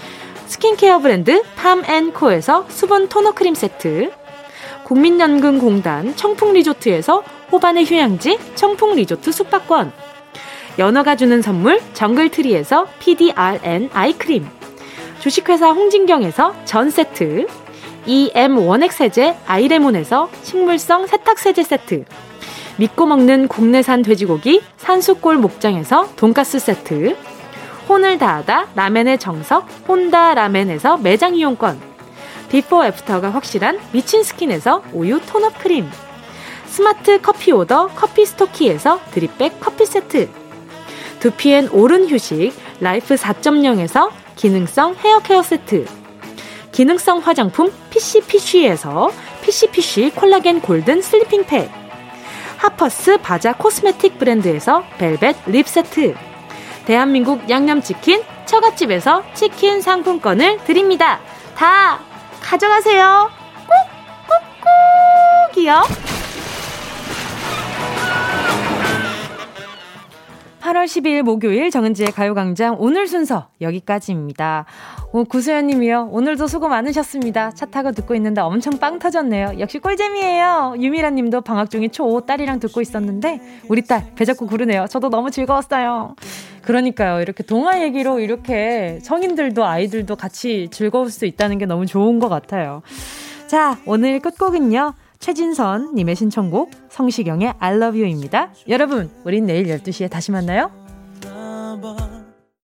스킨케어 브랜드 팜앤코에서 수분 토너 크림 세트, 국민연금공단 청풍리조트에서 호반의 휴양지 청풍리조트 숙박권, 연어가 주는 선물 정글트리에서 PDRN 아이크림, 주식회사 홍진경에서 전 세트, EM 원액 세제 아이레몬에서 식물성 세탁 세제 세트, 믿고 먹는 국내산 돼지고기 산수골 목장에서 돈가스 세트, 혼을 다하다 라멘의 정석 혼다 라멘에서 매장 이용권. 비포 애프터가 확실한 미친 스킨에서 우유 tone up 크림. 스마트 커피 오더 커피 스토키에서 drip bag 커피 세트. 두피엔 옳은 휴식 라이프 4.0에서 기능성 헤어 케어 세트. 기능성 화장품 PCPC에서 PCPC 콜라겐 골든 슬리핑 팩. 하퍼스 바자 코스메틱 브랜드에서 벨벳 립 세트 대한민국 양념치킨 처갓집에서 치킨 상품권을 드립니다. 다 가져가세요. 꾹 꾹꾹이요. 8월 12일 목요일 정은지의 가요광장 오늘 순서 여기까지입니다. 오, 구수연 님이요. 오늘도 수고 많으셨습니다. 차 타고 듣고 있는데 엄청 빵 터졌네요. 역시 꿀잼이에요. 유미라 님도 방학 중에 초 딸이랑 듣고 있었는데 우리 딸 배 잡고 구르네요. 저도 너무 즐거웠어요. 그러니까요. 이렇게 동화 얘기로 이렇게 성인들도 아이들도 같이 즐거울 수 있다는 게 너무 좋은 것 같아요. 자, 오늘 끝곡은요. 최진선 님의 신청곡 성시경의 I love you입니다. 여러분, 우린 내일 12시에 다시 만나요.